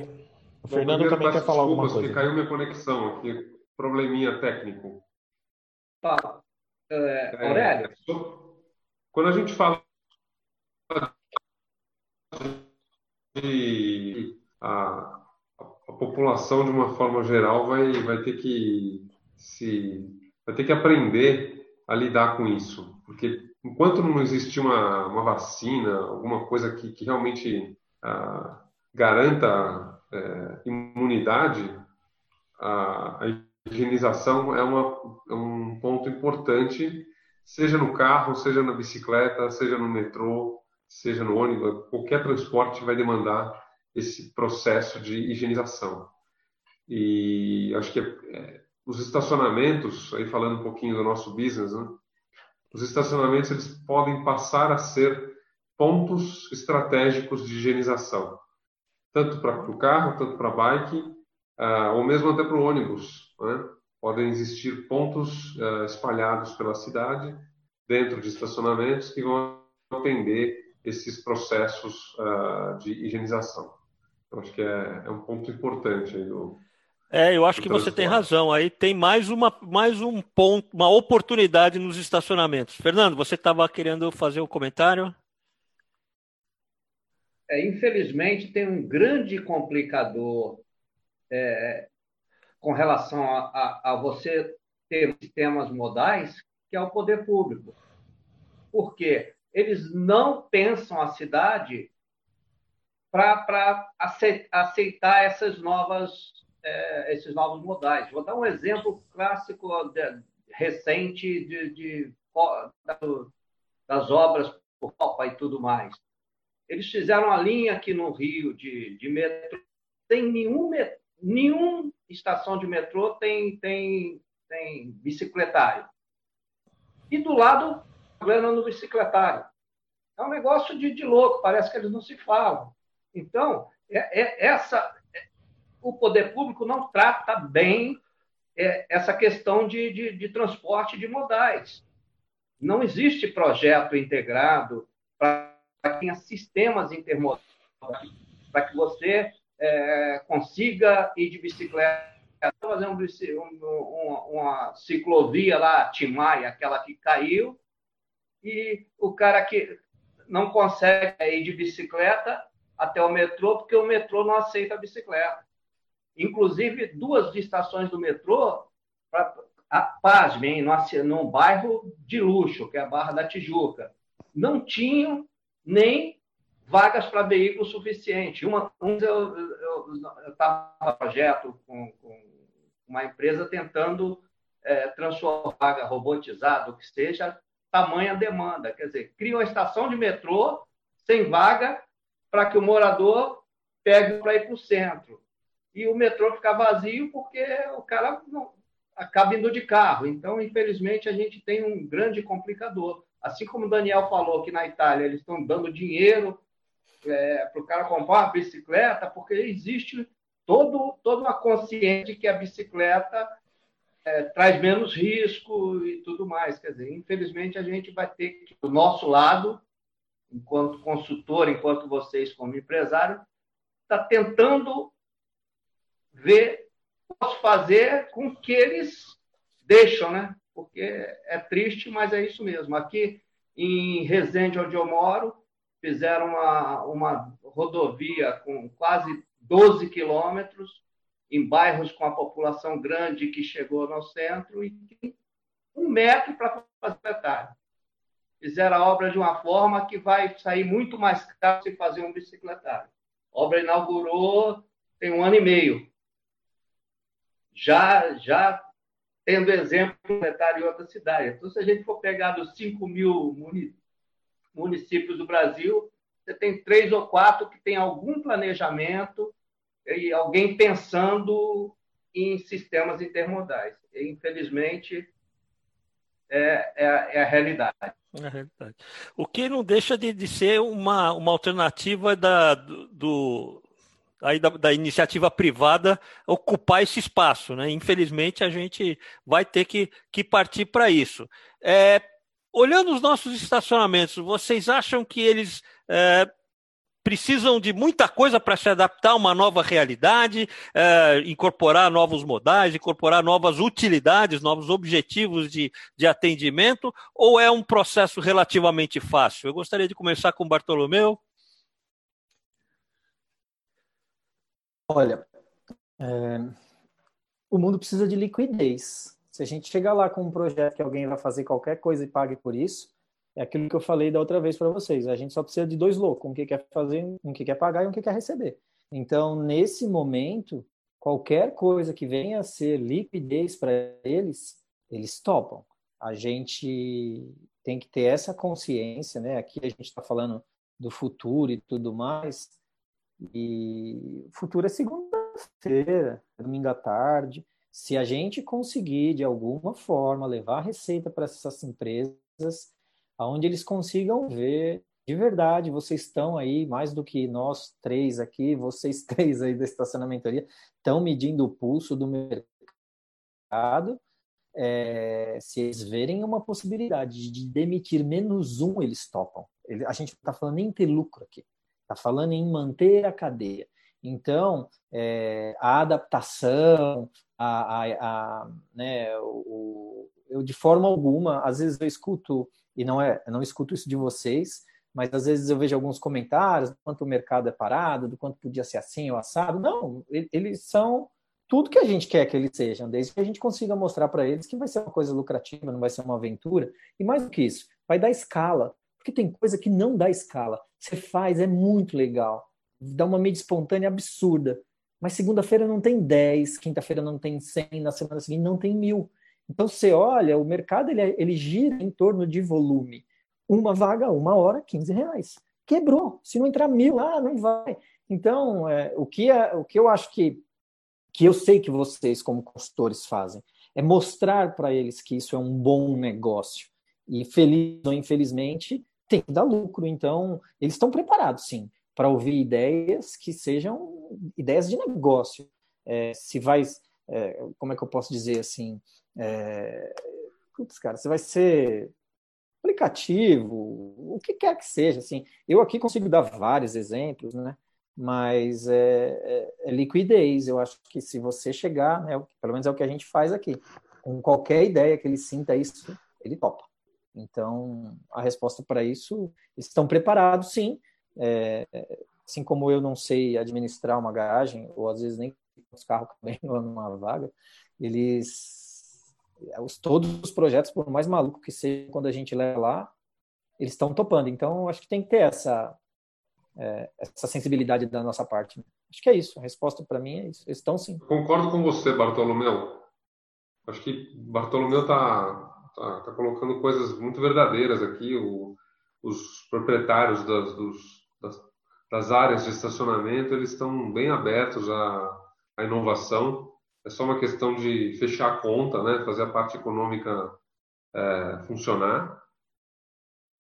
O Fernando Bom, também quer falar alguma coisa. Porque caiu minha conexão aqui, probleminha técnico. Tá. É, Aurélio? É, quando a gente fala de a, a, população de uma forma geral vai, vai ter que se vai ter que aprender a lidar com isso, porque enquanto não existir uma, uma vacina, alguma coisa que, que realmente ah, garanta é, imunidade, a, a higienização é, uma, é um ponto importante seja no carro, seja na bicicleta, seja no metrô, seja no ônibus, qualquer transporte vai demandar esse processo de higienização. E acho que é, os estacionamentos, aí falando um pouquinho do nosso business, né? Os estacionamentos eles podem passar a ser pontos estratégicos de higienização, tanto para o carro, tanto para a bike, uh, ou mesmo até para o ônibus. Né? podem existir pontos uh, espalhados pela cidade, dentro de estacionamentos, que vão atender esses processos uh, de higienização. Eu acho que é, é, um ponto importante aí do. É, eu acho que você tem razão. Aí tem mais uma, mais um ponto, uma oportunidade nos estacionamentos. Fernando, você estava querendo fazer um comentário? É, infelizmente tem um grande complicador é, com relação a, a, a você ter sistemas modais, que é o poder público. Por quê? Eles não pensam a cidade para aceitar essas novas, é, esses novos modais. Vou dar um exemplo clássico de, recente de, de, das obras por Copa e tudo mais. Eles fizeram a linha aqui no Rio de, de metrô, sem nenhum, nenhum estação de metrô tem, tem, tem bicicletário. E do lado, problema no bicicletário. É um negócio de, de louco, parece que eles não se falam. Então, é, é essa, o poder público não trata bem é, essa questão de, de, de transporte de modais. Não existe projeto integrado para que tenha sistemas intermodais, para que você é, consiga ir de bicicleta, fazer um, um, uma ciclovia lá, Timai, aquela que caiu, e o cara que não consegue ir de bicicleta até o metrô, porque o metrô não aceita a bicicleta. Inclusive, duas estações do metrô, pra, a, pasmem, num bairro de luxo, que é a Barra da Tijuca, não tinham nem vagas para veículo suficiente. Uma, um, eu estava no projeto com, com, uma empresa tentando é, transformar vaga robotizada, o que seja, tamanha demanda. Quer dizer, cria uma estação de metrô sem vaga para que o morador pegue para ir para o centro. E o metrô fica vazio porque o cara não, acaba indo de carro. Então, infelizmente, a gente tem um grande complicador. Assim como o Daniel falou que na Itália eles estão dando dinheiro é, para o cara comprar uma bicicleta, porque existe todo, toda uma consciência de que a bicicleta é, traz menos risco e tudo mais. Quer dizer, infelizmente, a gente vai ter que, do nosso lado, enquanto consultor, enquanto vocês como empresário, está tentando ver posso fazer com que eles deixam, né? Porque é triste, mas é isso mesmo. Aqui em Resende, onde eu moro, fizeram uma, uma rodovia com quase 12 quilômetros, em bairros com a população grande que chegou no centro e um metro para fazer detalhe. Fizeram a obra de uma forma que vai sair muito mais caro se fazer um bicicletário. A obra inaugurou tem um ano e meio. Já, já tendo exemplo em outra cidade. Então, se a gente for pegar dos 5 mil municípios do Brasil, você tem três ou quatro que tem algum planejamento e alguém pensando em sistemas intermodais. E, infelizmente, é, é, é a realidade. É a realidade. O que não deixa de, de ser uma, uma alternativa da, do, aí da, da, iniciativa privada ocupar esse espaço. Né? Infelizmente, a gente vai ter que, que partir para isso. É, olhando os nossos estacionamentos, vocês acham que eles é, precisam de muita coisa para se adaptar a uma nova realidade, é, incorporar novos modais, incorporar novas utilidades, novos objetivos de, de atendimento, ou é um processo relativamente fácil? Eu gostaria de começar com o Bartolomeu. Olha, é, o mundo precisa de liquidez. Se a gente chegar lá com um projeto que alguém vai fazer qualquer coisa e pague por isso, é aquilo que eu falei da outra vez para vocês. A gente só precisa de dois loucos, um que quer fazer, um que quer pagar e um que quer receber. Então, nesse momento, qualquer coisa que venha a ser liquidez para eles, eles topam. A gente tem que ter essa consciência, né? Aqui a gente está falando do futuro e tudo mais, e futuro é segunda-feira, domingo à tarde. Se a gente conseguir, de alguma forma, levar a receita para essas empresas, aonde eles consigam ver de verdade, vocês estão aí, mais do que nós três aqui, vocês três aí da estacionamentaria, estão medindo o pulso do mercado. É, se eles verem uma possibilidade de demitir menos um, eles topam. Ele, a gente não está falando nem em ter lucro aqui. Está falando em manter a cadeia. Então, é, a adaptação, a, a, a né, o, eu de forma alguma, às vezes eu escuto, e não é, não escuto isso de vocês, mas às vezes eu vejo alguns comentários do quanto o mercado é parado, do quanto podia ser assim ou assado. Não, eles são tudo que a gente quer que eles sejam, desde que a gente consiga mostrar para eles que vai ser uma coisa lucrativa, não vai ser uma aventura. E mais do que isso, vai dar escala. Porque tem coisa que não dá escala. Você faz, é muito legal. Dá uma mídia espontânea absurda. Mas segunda-feira não tem 10, quinta-feira não tem 100, na semana seguinte não tem mil. Então você olha, o mercado ele, ele gira em torno de volume. Uma vaga, uma hora, 15 reais. Quebrou. Se não entrar mil, ah, não vai. Então, é, o, que é, o que eu acho que, que eu sei que vocês, como consultores, fazem, é mostrar para eles que isso é um bom negócio. E feliz ou infelizmente, tem que dar lucro. Então, eles estão preparados, sim, para ouvir ideias que sejam ideias de negócio. É, se vai, é, como é que eu posso dizer assim? É, putz, cara, você vai ser aplicativo, o que quer que seja. Assim, eu aqui consigo dar vários exemplos, né? Mas é, é, é liquidez. Eu acho que se você chegar, né, pelo menos é o que a gente faz aqui, com qualquer ideia que ele sinta isso, ele topa. Então, a resposta para isso, estão preparados, sim. É, assim como eu não sei administrar uma garagem, ou às vezes nem os carros também numa vaga, eles, os, todos os projetos, por mais maluco que seja, quando a gente leva lá, eles estão topando. Então, acho que tem que ter essa, é, essa sensibilidade da nossa parte. Acho que é isso. A resposta para mim é isso. Eles estão sim. Concordo com você, Bartolomeu. Acho que Bartolomeu está tá, tá colocando coisas muito verdadeiras aqui. O, os proprietários das, dos, das, das, áreas de estacionamento eles estão bem abertos à, à inovação. É só uma questão de fechar a conta, né? fazer a parte econômica é, funcionar.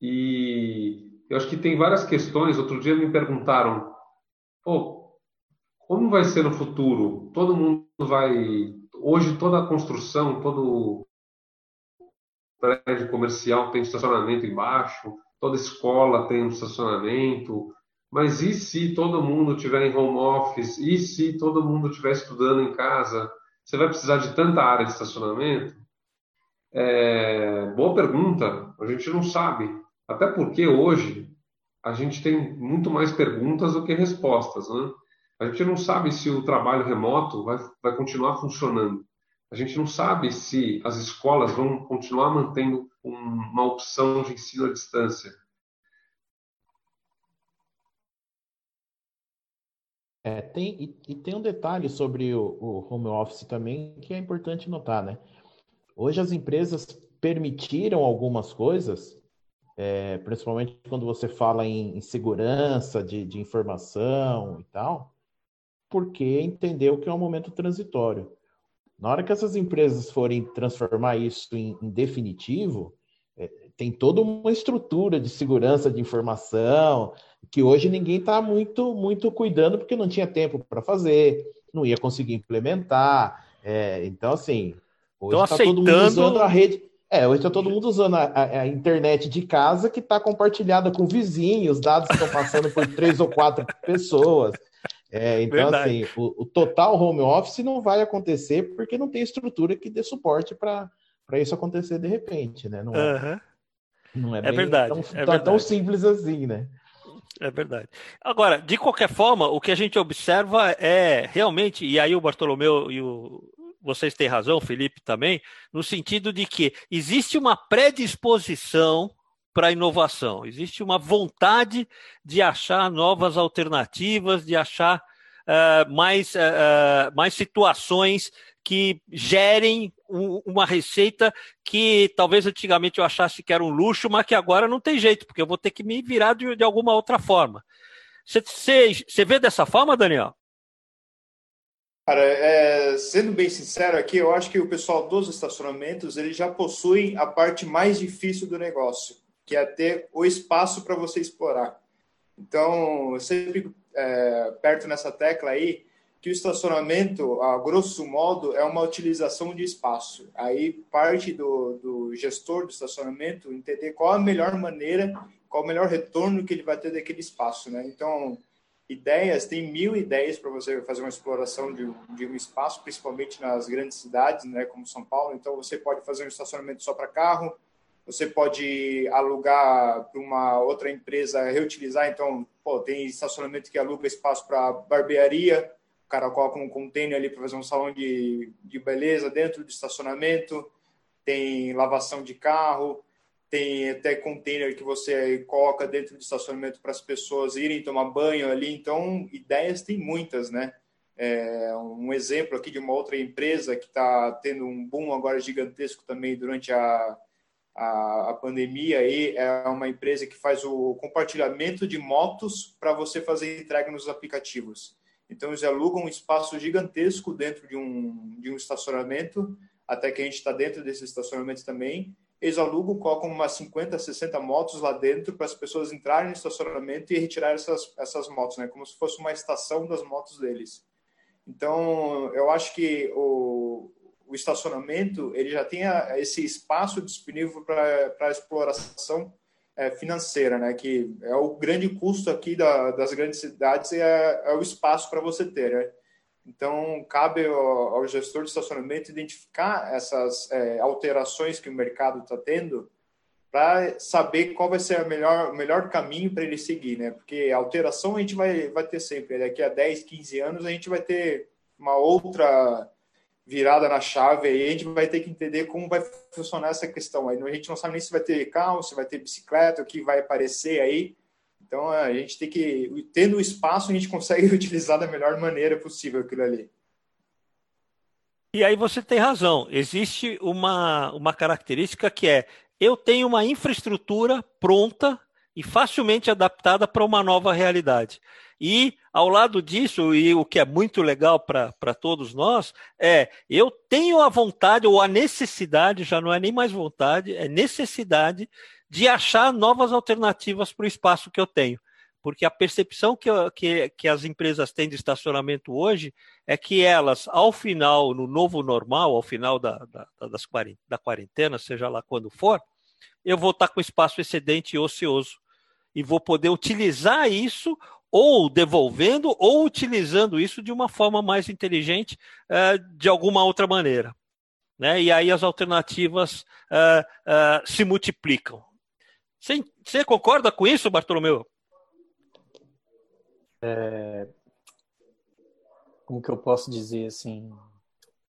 E eu acho que tem várias questões. Outro dia me perguntaram, pô, como vai ser no futuro? Todo mundo vai. Hoje, toda a construção, todo prédio comercial tem estacionamento embaixo, toda escola tem um estacionamento. Mas e se todo mundo tiver em home office? E se todo mundo estiver estudando em casa? Você vai precisar de tanta área de estacionamento? É, boa pergunta. A gente não sabe. Até porque hoje a gente tem muito mais perguntas do que respostas. Né? A gente não sabe se o trabalho remoto vai, vai continuar funcionando. A gente não sabe se as escolas vão continuar mantendo uma opção de ensino à distância. É, tem, e, e, tem um detalhe sobre o, o, home office também que é importante notar, né? Hoje as empresas permitiram algumas coisas é, principalmente quando você fala em, em segurança de, de, informação e tal, porque entendeu que é um momento transitório. Na hora que essas empresas forem transformar isso em, em definitivo, é, tem toda uma estrutura de segurança de informação que hoje ninguém está muito, muito cuidando porque não tinha tempo para fazer, não ia conseguir implementar. É, então, assim, hoje está aceitando... todo mundo usando a rede. É, hoje está todo mundo usando a, a, a, internet de casa que está compartilhada com vizinhos, dados estão passando por três ou quatro pessoas. É, então, Verdade. assim, o, o, total home office não vai acontecer porque não tem estrutura que dê suporte para isso acontecer de repente, né? Não é, uhum. não é, é verdade, tão, é verdade. tão simples assim, né? É verdade. Agora, de qualquer forma, o que a gente observa é realmente, e aí o Bartolomeu e o, vocês têm razão, Felipe também, no sentido de que existe uma predisposição para a inovação, existe uma vontade de achar novas alternativas, de achar uh, mais, uh, mais situações que gerem um, uma receita que talvez antigamente eu achasse que era um luxo, mas que agora não tem jeito, porque eu vou ter que me virar de, de alguma outra forma. Você vê dessa forma, Daniel? Cara, é, sendo bem sincero aqui, eu acho que o pessoal dos estacionamentos eles já possuem a parte mais difícil do negócio, que é ter o espaço para você explorar. Então, eu sempre é, perto nessa tecla aí que o estacionamento, a grosso modo, é uma utilização de espaço. Aí parte do, do gestor do estacionamento entender qual a melhor maneira, qual o melhor retorno que ele vai ter daquele espaço, né? Então, ideias, tem mil ideias para você fazer uma exploração de, de, um espaço, principalmente nas grandes cidades, né, como São Paulo. Então, você pode fazer um estacionamento só para carro, você pode alugar para uma outra empresa reutilizar. Então, pô, tem estacionamento que aluga espaço para barbearia, o cara coloca um container ali para fazer um salão de, de beleza dentro do estacionamento, tem lavação de carro, tem até container que você coloca dentro do estacionamento para as pessoas irem tomar banho ali. Então, ideias tem muitas, né? É, um exemplo aqui de uma outra empresa que está tendo um boom agora gigantesco também durante a, a, a, pandemia aí é uma empresa que faz o compartilhamento de motos para você fazer entrega nos aplicativos. Então, eles alugam um espaço gigantesco dentro de um, de um estacionamento, até que a gente está dentro desse estacionamento também. Eles alugam, colocam umas 50, 60 motos lá dentro para as pessoas entrarem no estacionamento e retirar essas, essas motos, né? como se fosse uma estação das motos deles. Então, eu acho que o, o estacionamento ele já tem esse espaço disponível para exploração é, financeira, né? Que é o grande custo aqui da, das grandes cidades é, é o espaço para você ter. Né? Então cabe ao, ao, gestor de estacionamento identificar essas é, alterações que o mercado está tendo para saber qual vai ser a melhor, o melhor caminho para ele seguir, né? Porque alteração a gente vai, vai ter sempre. Daqui a 10, 15 anos a gente vai ter uma outra virada na chave aí, a gente vai ter que entender como vai funcionar essa questão. Aí a gente não sabe nem se vai ter carro, se vai ter bicicleta, o que vai aparecer aí. Então a gente tem que, tendo o espaço, a gente consegue utilizar da melhor maneira possível aquilo ali. E aí você tem razão. Existe uma, uma característica que é eu tenho uma infraestrutura pronta e facilmente adaptada para uma nova realidade. E, ao lado disso, e o que é muito legal para todos nós, é eu tenho a vontade ou a necessidade, já não é nem mais vontade, é necessidade de achar novas alternativas para o espaço que eu tenho. Porque a percepção que, que, que as empresas têm de estacionamento hoje é que elas, ao final, no novo normal, ao final da, da, das, da quarentena, seja lá quando for, eu vou estar com espaço excedente e ocioso. E vou poder utilizar isso ou devolvendo ou utilizando isso de uma forma mais inteligente uh, de alguma outra maneira. Né? E aí as alternativas uh, uh, se multiplicam. Você, você, concorda com isso, Bartolomeu? É, como que eu posso dizer assim?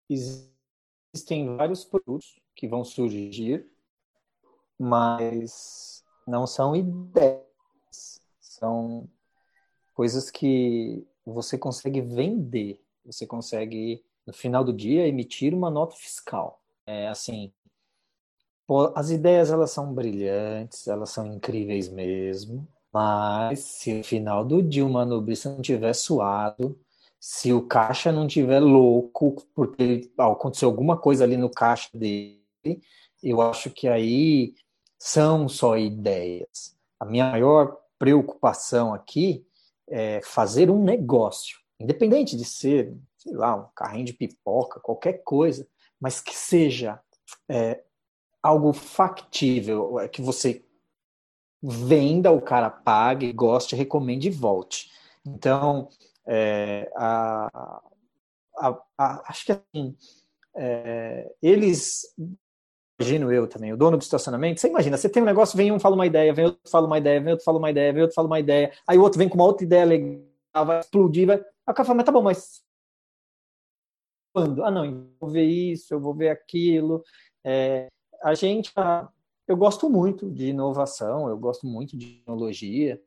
Existem vários produtos que vão surgir, mas não são ideias, são coisas que você consegue vender, você consegue, no final do dia, emitir uma nota fiscal. É assim, as ideias elas são brilhantes, elas são incríveis mesmo, mas se no final do dia o manobrista não tiver suado, se o caixa não tiver louco, porque aconteceu alguma coisa ali no caixa dele, eu acho que aí são só ideias. A minha maior preocupação aqui é fazer um negócio, independente de ser, sei lá, um carrinho de pipoca, qualquer coisa, mas que seja é, algo factível, é, que você venda, o cara pague, goste, recomende e volte. Então, é, a, a, a, acho que assim, é, eles, imagino eu também, o dono do estacionamento, você imagina, você tem um negócio, vem um fala uma ideia, vem outro fala uma ideia, vem outro fala uma ideia, vem outro fala uma ideia, aí o outro vem com uma outra ideia legal, vai explodir, vai. Aí o cara fala, mas tá bom, mas quando? Ah, não, eu vou ver isso, eu vou ver aquilo. É, a gente, eu gosto muito de inovação, eu gosto muito de tecnologia.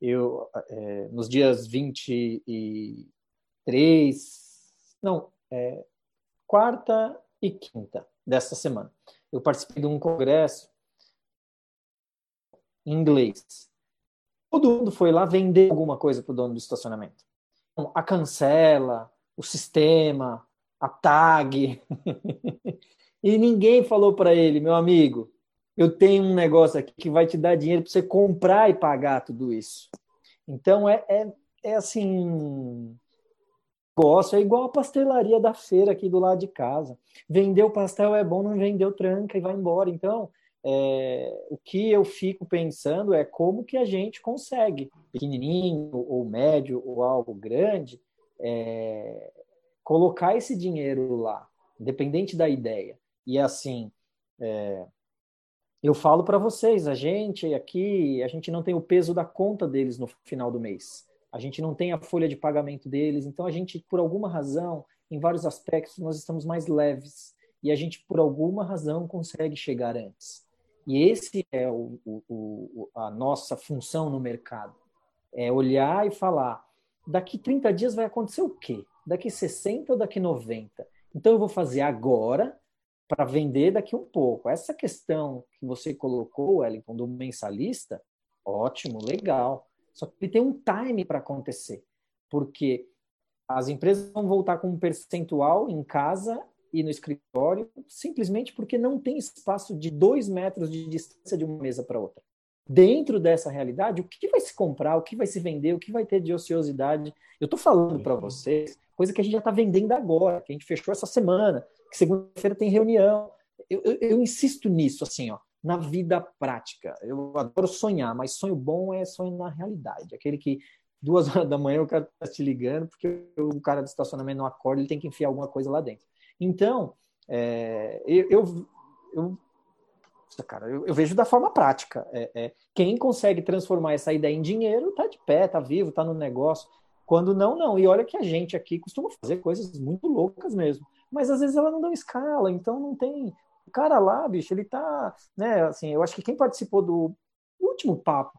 Eu, é, nos dias 23, não, é, quarta e quinta desta semana, eu participei de um congresso em inglês. Todo mundo foi lá vender alguma coisa para o dono do estacionamento. Então, a cancela, o sistema, a tag. e ninguém falou para ele, meu amigo, eu tenho um negócio aqui que vai te dar dinheiro para você comprar e pagar tudo isso. Então é, é, é assim. Negócio é igual a pastelaria da feira aqui do lado de casa. Vender o pastel é bom, não vendeu tranca e vai embora. Então, é, o que eu fico pensando é como que a gente consegue, pequenininho ou médio ou algo grande, é, colocar esse dinheiro lá, independente da ideia. E assim, é, eu falo para vocês, a gente aqui, a gente não tem o peso da conta deles no final do mês. A gente não tem a folha de pagamento deles, então a gente, por alguma razão, em vários aspectos, nós estamos mais leves e a gente, por alguma razão, consegue chegar antes. E esse é o, o, o, a nossa função no mercado. É olhar e falar, daqui 30 dias vai acontecer o quê? Daqui 60 ou daqui 90? Então eu vou fazer agora para vender daqui um pouco. Essa questão que você colocou, Wellington, do mensalista, ótimo, legal. Só que ele tem um time para acontecer, porque as empresas vão voltar com um percentual em casa e no escritório, simplesmente porque não tem espaço de dois metros de distância de uma mesa para outra. Dentro dessa realidade, o que vai se comprar, o que vai se vender, o que vai ter de ociosidade? Eu estou falando para vocês coisa que a gente já está vendendo agora, que a gente fechou essa semana, que segunda-feira tem reunião. Eu, eu, eu, insisto nisso, assim, ó, na vida prática. Eu adoro sonhar, mas sonho bom é sonho na realidade. Aquele que duas horas da manhã o cara está te ligando porque o cara do estacionamento não acorda, ele tem que enfiar alguma coisa lá dentro. Então, é, eu, eu, cara, eu, eu, vejo da forma prática. É, é, quem consegue transformar essa ideia em dinheiro está de pé, está vivo, está no negócio. Quando não, não. E olha que a gente aqui costuma fazer coisas muito loucas mesmo. Mas às vezes ela não dá escala, então não tem. O cara lá, bicho, ele tá. Né, assim, eu acho que quem participou do último papo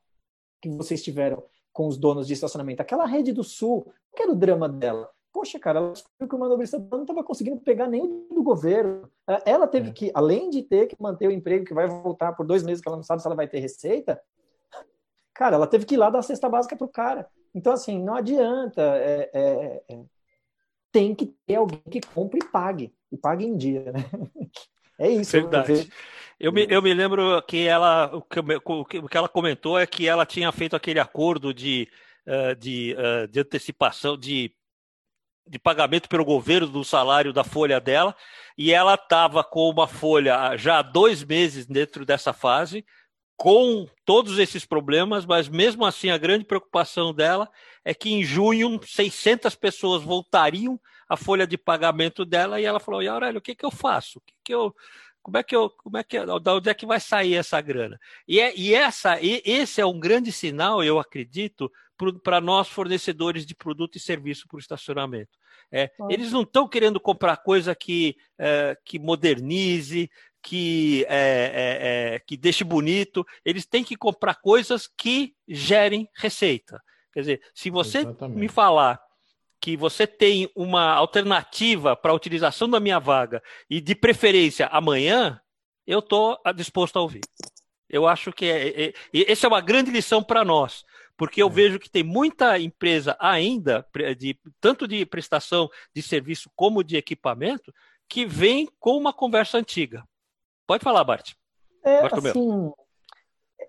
que vocês tiveram com os donos de estacionamento, aquela rede do Sul, que era o drama dela? Poxa, cara, ela descobriu que o manobrista não estava conseguindo pegar nem do governo. Ela teve é. que, além de ter que manter o emprego que vai voltar por dois meses, que ela não sabe se ela vai ter receita, cara, ela teve que ir lá dar a cesta básica pro cara. Então, assim, não adianta. É, é, é, tem que ter alguém que compre e pague. E pague em dia, né? É isso. Verdade. Eu me, eu me lembro que ela, o que, o que ela comentou é que ela tinha feito aquele acordo de, uh, de, uh, de antecipação, de, de pagamento pelo governo do salário da folha dela, e ela estava com uma folha já há dois meses dentro dessa fase, com todos esses problemas, mas mesmo assim a grande preocupação dela é que em junho 600 pessoas voltariam à folha de pagamento dela e ela falou: "E Aurélio, o que que eu faço? O que que eu como é que eu, como é que, da onde é que vai sair essa grana? E, é, e essa, e esse é um grande sinal, eu acredito, para nós fornecedores de produto e serviço para o estacionamento. É, eles não estão querendo comprar coisa que, é, que modernize, que, é, é, é, que deixe bonito, eles têm que comprar coisas que gerem receita. Quer dizer, se você Exatamente. me falar que você tem uma alternativa para a utilização da minha vaga e de preferência amanhã, eu estou disposto a ouvir. Eu acho que é, é, é, essa é uma grande lição para nós, porque eu é. vejo que tem muita empresa ainda, de, tanto de prestação de serviço como de equipamento, que vem com uma conversa antiga. Pode falar, Bart. É, assim,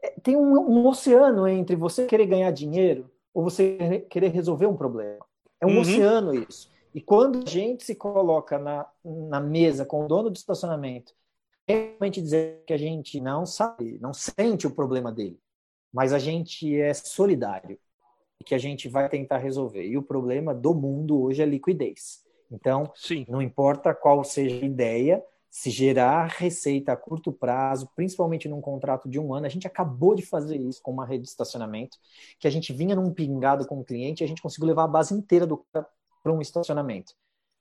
é, tem um, um, oceano entre você querer ganhar dinheiro ou você querer resolver um problema. É um uhum. oceano isso. E quando a gente se coloca na, na mesa com o dono do estacionamento, realmente dizer que a gente não sabe, não sente o problema dele, mas a gente é solidário e que a gente vai tentar resolver. E o problema do mundo hoje é liquidez. Então, Sim. não importa qual seja a ideia, se gerar receita a curto prazo, principalmente num contrato de um ano, a gente acabou de fazer isso com uma rede de estacionamento, que a gente vinha num pingado com o cliente e a gente conseguiu levar a base inteira do para um estacionamento.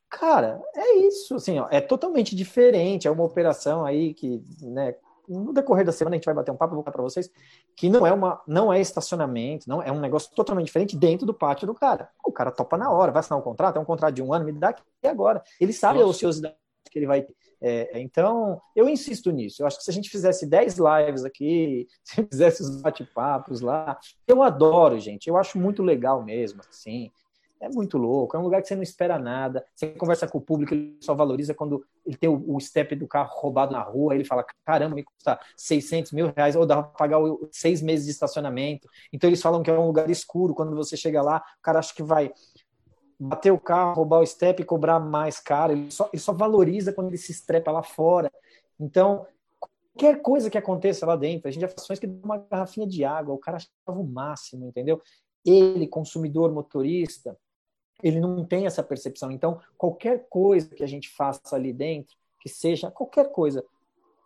Cara, é isso, assim, ó, é totalmente diferente, é uma operação aí que, né, no decorrer da semana a gente vai bater um papo, vou contar para vocês, que não é uma, não é estacionamento, não é um negócio totalmente diferente dentro do pátio do cara. O cara topa na hora, vai assinar um contrato, é um contrato de um ano, me dá aqui agora. Ele sabe Nossa. a ociosidade que ele vai ter. É, então, eu insisto nisso. Eu acho que se a gente fizesse 10 lives aqui, se fizesse os bate-papos lá, eu adoro, gente. Eu acho muito legal mesmo, assim. É muito louco, é um lugar que você não espera nada. Você conversa com o público, ele só valoriza quando ele tem o, o step do carro roubado na rua. Ele fala: caramba, me custa 600 mil reais, ou dá para pagar seis meses de estacionamento. Então eles falam que é um lugar escuro. Quando você chega lá, o cara acha que vai bater o carro, roubar o step e cobrar mais caro. Ele só, ele só valoriza quando ele se estrepa lá fora. Então, qualquer coisa que aconteça lá dentro, a gente já faz que dá uma garrafinha de água, o cara achava o máximo, entendeu? Ele, consumidor motorista, ele não tem essa percepção. Então, qualquer coisa que a gente faça ali dentro, que seja qualquer coisa,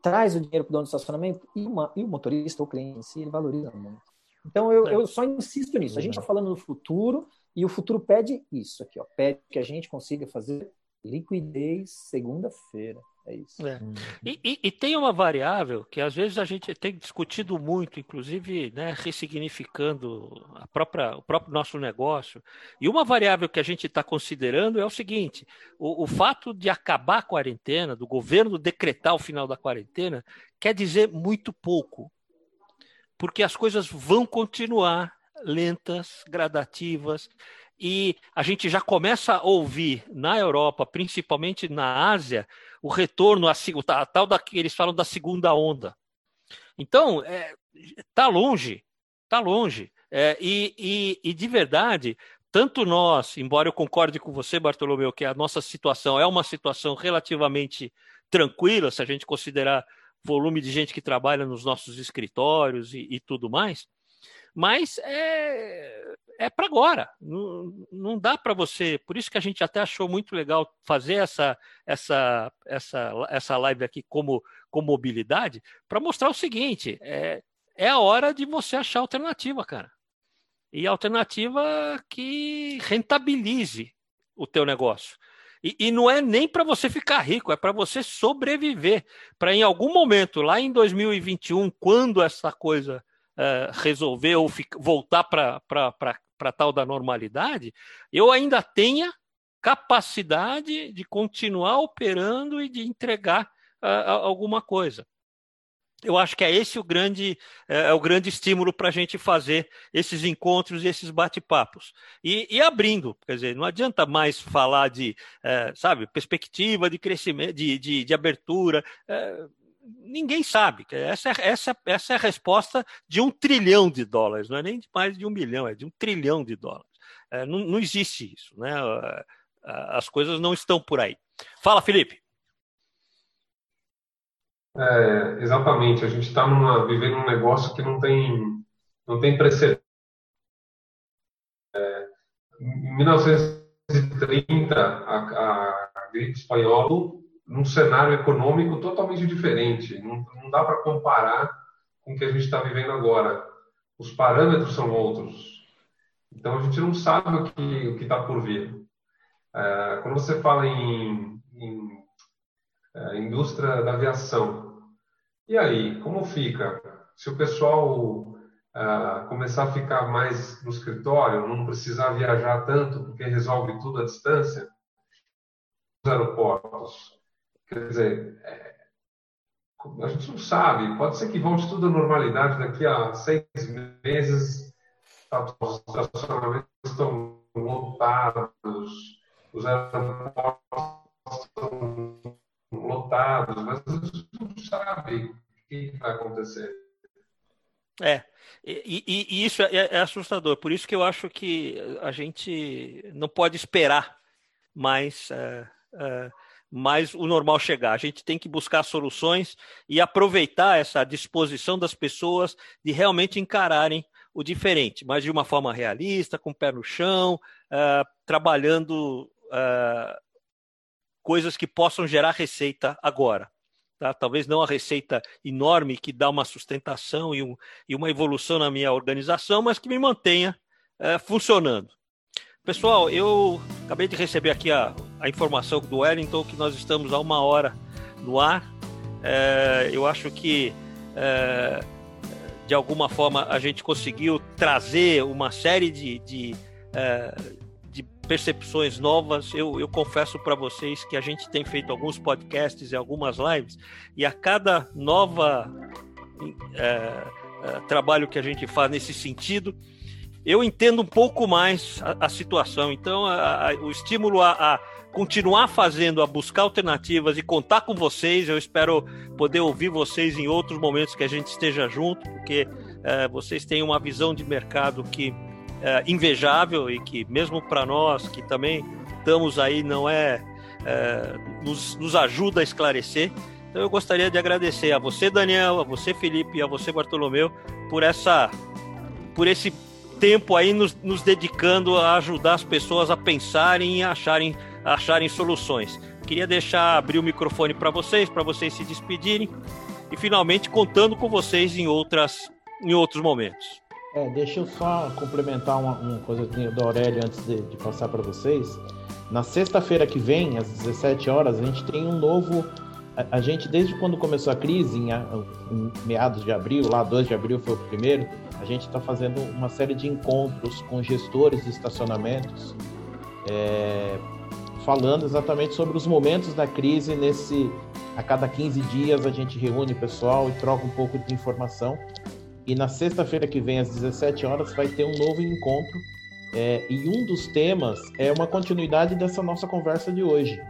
traz o dinheiro para o dono do estacionamento e, uma, e o motorista ou o cliente em si, ele valoriza muito. Então, eu, é. eu só insisto nisso. A gente está falando no futuro e o futuro pede isso aqui, ó, pede que a gente consiga fazer liquidez segunda-feira. É isso. É. Uhum. E, e, e, tem uma variável que às vezes a gente tem discutido muito, inclusive né, ressignificando a própria, o próprio nosso negócio. E uma variável que a gente está considerando é o seguinte: o, o fato de acabar a quarentena, do governo decretar o final da quarentena, quer dizer muito pouco. Porque as coisas vão continuar lentas, gradativas, e a gente já começa a ouvir na Europa, principalmente na Ásia, o retorno a, a tal da que eles falam da segunda onda. Então, é, tá longe, tá longe. É, e, e, e, de verdade, tanto nós, embora eu concorde com você, Bartolomeu, que a nossa situação é uma situação relativamente tranquila, se a gente considerar volume de gente que trabalha nos nossos escritórios e, e tudo mais, mas é, é para agora. Não, não dá para você. Por isso que a gente até achou muito legal fazer essa essa essa, essa live aqui como, com mobilidade para mostrar o seguinte: é, é a hora de você achar alternativa, cara. E alternativa que rentabilize o teu negócio. E, e não é nem para você ficar rico, é para você sobreviver. Para em algum momento, lá em 2021, quando essa coisa uh, resolver ou voltar para tal da normalidade, eu ainda tenha capacidade de continuar operando e de entregar uh, alguma coisa. Eu acho que é esse o grande, é, é o grande estímulo para a gente fazer esses encontros e esses bate-papos. E, e, abrindo, quer dizer, não adianta mais falar de, é, sabe, perspectiva de crescimento, de, de, de abertura. É, ninguém sabe. Essa é, essa, essa é a resposta de um trilhão de dólares, não é nem de mais de um milhão, é de um trilhão de dólares. É, não, não existe isso, né? As coisas não estão por aí. Fala, Felipe. É, exatamente, a gente está vivendo um negócio que não tem, não tem precedente. É, em 1930, a, a gripe espanhola num cenário econômico totalmente diferente. Não, não dá para comparar com o que a gente está vivendo agora. Os parâmetros são outros. Então a gente não sabe o que o está por vir. É, quando você fala em, em é, indústria da aviação, e aí como fica? Se o pessoal é, começar a ficar mais no escritório, não precisar viajar tanto porque resolve tudo à distância, os aeroportos Quer dizer, é, a gente não sabe. Pode ser que volte tudo à normalidade daqui a seis meses. Os estacionamentos estão lotados, os aeroportos estão lotados, mas a gente não sabe o que vai acontecer. É, e, e, e isso é, é, assustador. Por isso que eu acho que a gente não pode esperar mais, é, é, mais o normal chegar. A gente tem que buscar soluções e aproveitar essa disposição das pessoas de realmente encararem o diferente, mas de uma forma realista, com o pé no chão, uh, trabalhando uh, coisas que possam gerar receita agora. Tá? Talvez não a receita enorme que dá uma sustentação e, um, e uma evolução na minha organização, mas que me mantenha uh, funcionando. Pessoal, eu acabei de receber aqui a, a informação do Wellington que nós estamos há uma hora no ar. eu acho que de alguma forma a gente conseguiu trazer uma série de, de, uh, de percepções novas. Eu, eu confesso para vocês que a gente tem feito alguns podcasts e algumas lives, e a cada nova uh, uh, trabalho que a gente faz nesse sentido, eu entendo um pouco mais a, a situação. Então, a, a, o estímulo a, continuar fazendo, a buscar alternativas e contar com vocês. Eu espero poder ouvir vocês em outros momentos que a gente esteja junto, porque é, vocês têm uma visão de mercado que é invejável e que mesmo para nós que também estamos aí não é, é nos, nos ajuda a esclarecer. Então eu gostaria de agradecer a você, Daniel, a você, Felipe, e a você, Bartolomeu, por essa, por esse tempo aí nos, nos dedicando a ajudar as pessoas a pensarem e acharem acharem soluções. Queria deixar abrir o microfone para vocês, para vocês se despedirem e finalmente contando com vocês em outras em outros momentos. É, deixa eu só complementar uma, uma coisa do Aurélio antes de, de passar para vocês. Na sexta-feira que vem, às 17 horas, a gente tem um novo. A, a gente, desde quando começou a crise, em, em, meados de abril, lá 2 de abril foi o primeiro, a gente está fazendo uma série de encontros com gestores de estacionamentos é, falando exatamente sobre os momentos da crise. Nesse, a cada 15 dias a gente reúne o pessoal e troca um pouco de informação. E na sexta-feira que vem, às 17 horas, vai ter um novo encontro. É, e um dos temas é uma continuidade dessa nossa conversa de hoje.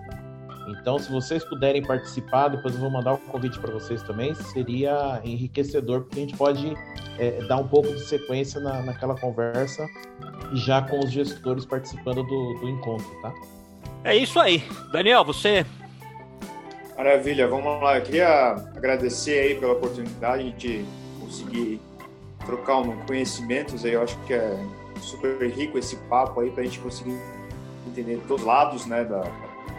Então, se vocês puderem participar, depois eu vou mandar o um convite para vocês também, seria enriquecedor, porque a gente pode é, dar um pouco de sequência na, naquela conversa, já com os gestores participando do, do encontro, tá? É isso aí. Daniel, você. Maravilha, vamos lá. Eu queria agradecer aí pela oportunidade de conseguir trocar um conhecimentos aí. Eu acho que é super rico esse papo aí para a gente conseguir entender todos os lados né, da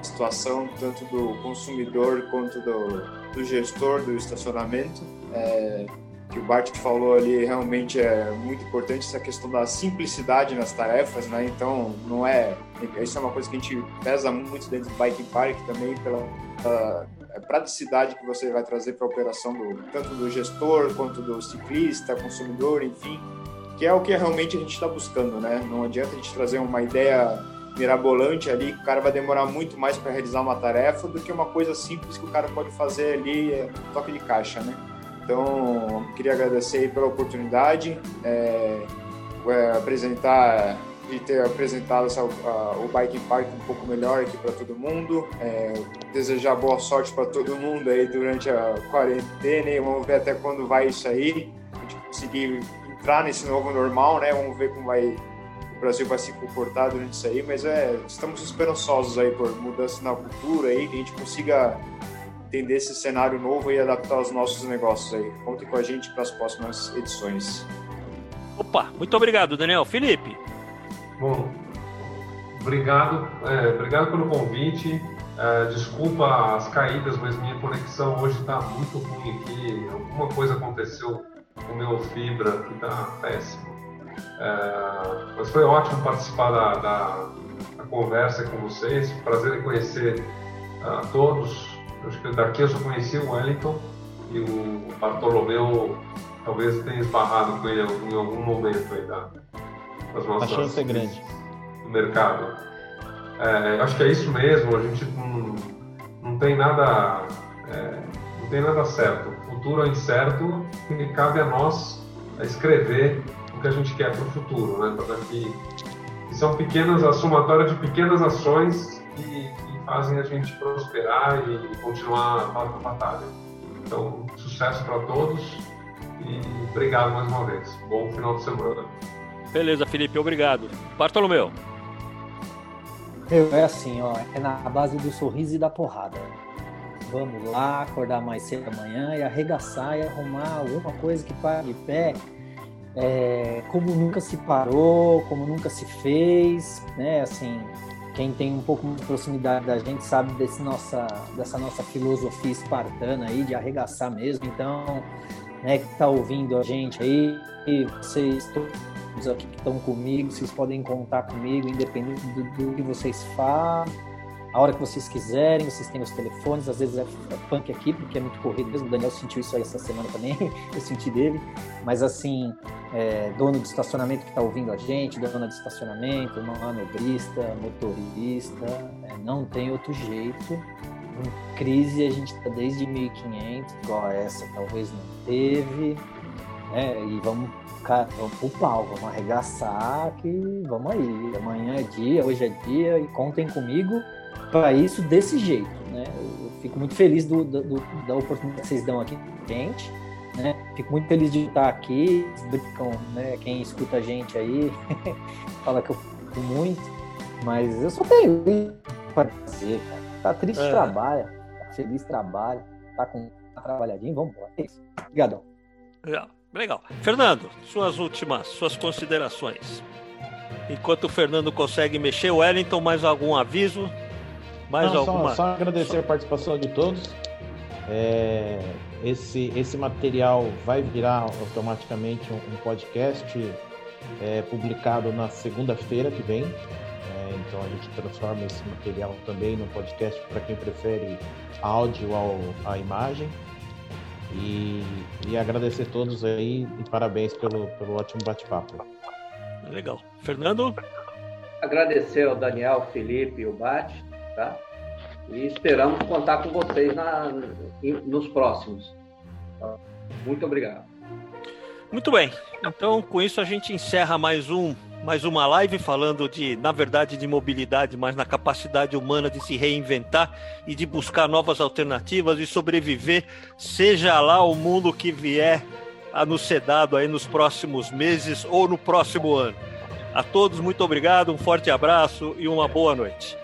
situação, tanto do consumidor quanto do, do gestor do estacionamento. É, que o Bart falou ali realmente é muito importante essa questão da simplicidade nas tarefas, né? Então não é isso é uma coisa que a gente pesa muito dentro do Bike Park também pela, pela é, praticidade que você vai trazer para a operação do tanto do gestor quanto do ciclista, consumidor, enfim, que é o que realmente a gente está buscando, né? Não adianta a gente trazer uma ideia mirabolante ali, que o cara vai demorar muito mais para realizar uma tarefa do que uma coisa simples que o cara pode fazer ali, é, toque de caixa, né? Então, queria agradecer pela oportunidade, é, é, apresentar e ter apresentado essa, a, o Bike Park um pouco melhor aqui para todo mundo. É, desejar boa sorte para todo mundo aí durante a quarentena e vamos ver até quando vai isso aí. A gente conseguir entrar nesse novo normal, né? Vamos ver como vai Brasil vai se comportar durante isso aí, mas é, estamos esperançosos aí por mudança na cultura aí, que a gente consiga entender esse cenário novo e adaptar os nossos negócios aí. Contem com a gente para as próximas edições. Opa, muito obrigado, Daniel. Felipe. Bom, obrigado, é, obrigado pelo convite. É, desculpa as caídas, mas minha conexão hoje está muito ruim aqui. Alguma coisa aconteceu com o meu fibra que está péssimo. É, mas foi ótimo participar da, da, da, conversa com vocês. Prazer em conhecer a todos Acho que daqui eu só conheci o Wellington e o Bartolomeu talvez tenha esbarrado com ele em algum momento aí da, das nossas... A chance é grande. Do mercado. É, acho que é isso mesmo, a gente não, não tem nada... É, não tem nada certo. O futuro é incerto e cabe a nós escrever que a gente quer para o futuro, né? Para daqui. E são pequenas, a somatória de pequenas ações que, que fazem a gente prosperar e continuar a batalha. Então, sucesso para todos e obrigado mais uma vez. Bom final de semana. Beleza, Felipe, obrigado. Bartolomeu. Meu, é assim, ó, é na base do sorriso e da porrada. Vamos lá, acordar mais cedo amanhã e arregaçar e arrumar alguma coisa que pare de pé, é, como nunca se parou, como nunca se fez, né? Assim, quem tem um pouco de proximidade da gente sabe desse nossa, dessa nossa filosofia espartana aí de arregaçar mesmo. Então, né, que está ouvindo a gente aí, vocês todos aqui que estão comigo, vocês podem contar comigo, independente do, do, que vocês façam, a hora que vocês quiserem, vocês têm os telefones, às vezes é, é punk aqui, porque é muito corrido mesmo, o Daniel sentiu isso aí essa semana também, eu senti dele, mas assim, é, dono de estacionamento que está ouvindo a gente, dona de estacionamento, manobrista, motorista, é, não tem outro jeito, em crise a gente está desde 1500, igual essa talvez não teve, né? E vamos, vamos pro pau, vamos arregaçar que vamos aí. Amanhã é dia, hoje é dia e contem comigo para isso desse jeito, né? Eu fico muito feliz do, do, da oportunidade que vocês dão aqui, gente. Né? Fico muito feliz de estar aqui. Brincam, né? Quem escuta a gente aí fala que eu fico muito, mas eu só tenho para dizer, cara. Tá triste, é. trabalha. Tá feliz, trabalha. Tá com tá trabalhadinho, vamos embora. É isso. Obrigadão. Legal. Legal. Fernando, suas últimas, suas considerações. Enquanto o Fernando consegue mexer, Wellington, mais algum aviso? Mais Não, alguma? Só, só agradecer a participação de todos. É, esse, esse material vai virar automaticamente um, um podcast é, publicado na segunda-feira que vem. Então a gente transforma esse material também no podcast para quem prefere áudio ao, à imagem. E, e agradecer a todos aí e parabéns pelo, pelo ótimo bate-papo. Legal. Fernando? Agradecer ao Daniel, Felipe e o Bate, tá? E esperamos contar com vocês na, nos próximos. Muito obrigado. Muito bem. Então, com isso, a gente encerra mais um mais uma live falando de, na verdade, de mobilidade, mas na capacidade humana de se reinventar e de buscar novas alternativas e sobreviver, seja lá o mundo que vier a nos ser dado aí nos próximos meses ou no próximo ano. A todos, muito obrigado, um forte abraço e uma boa noite.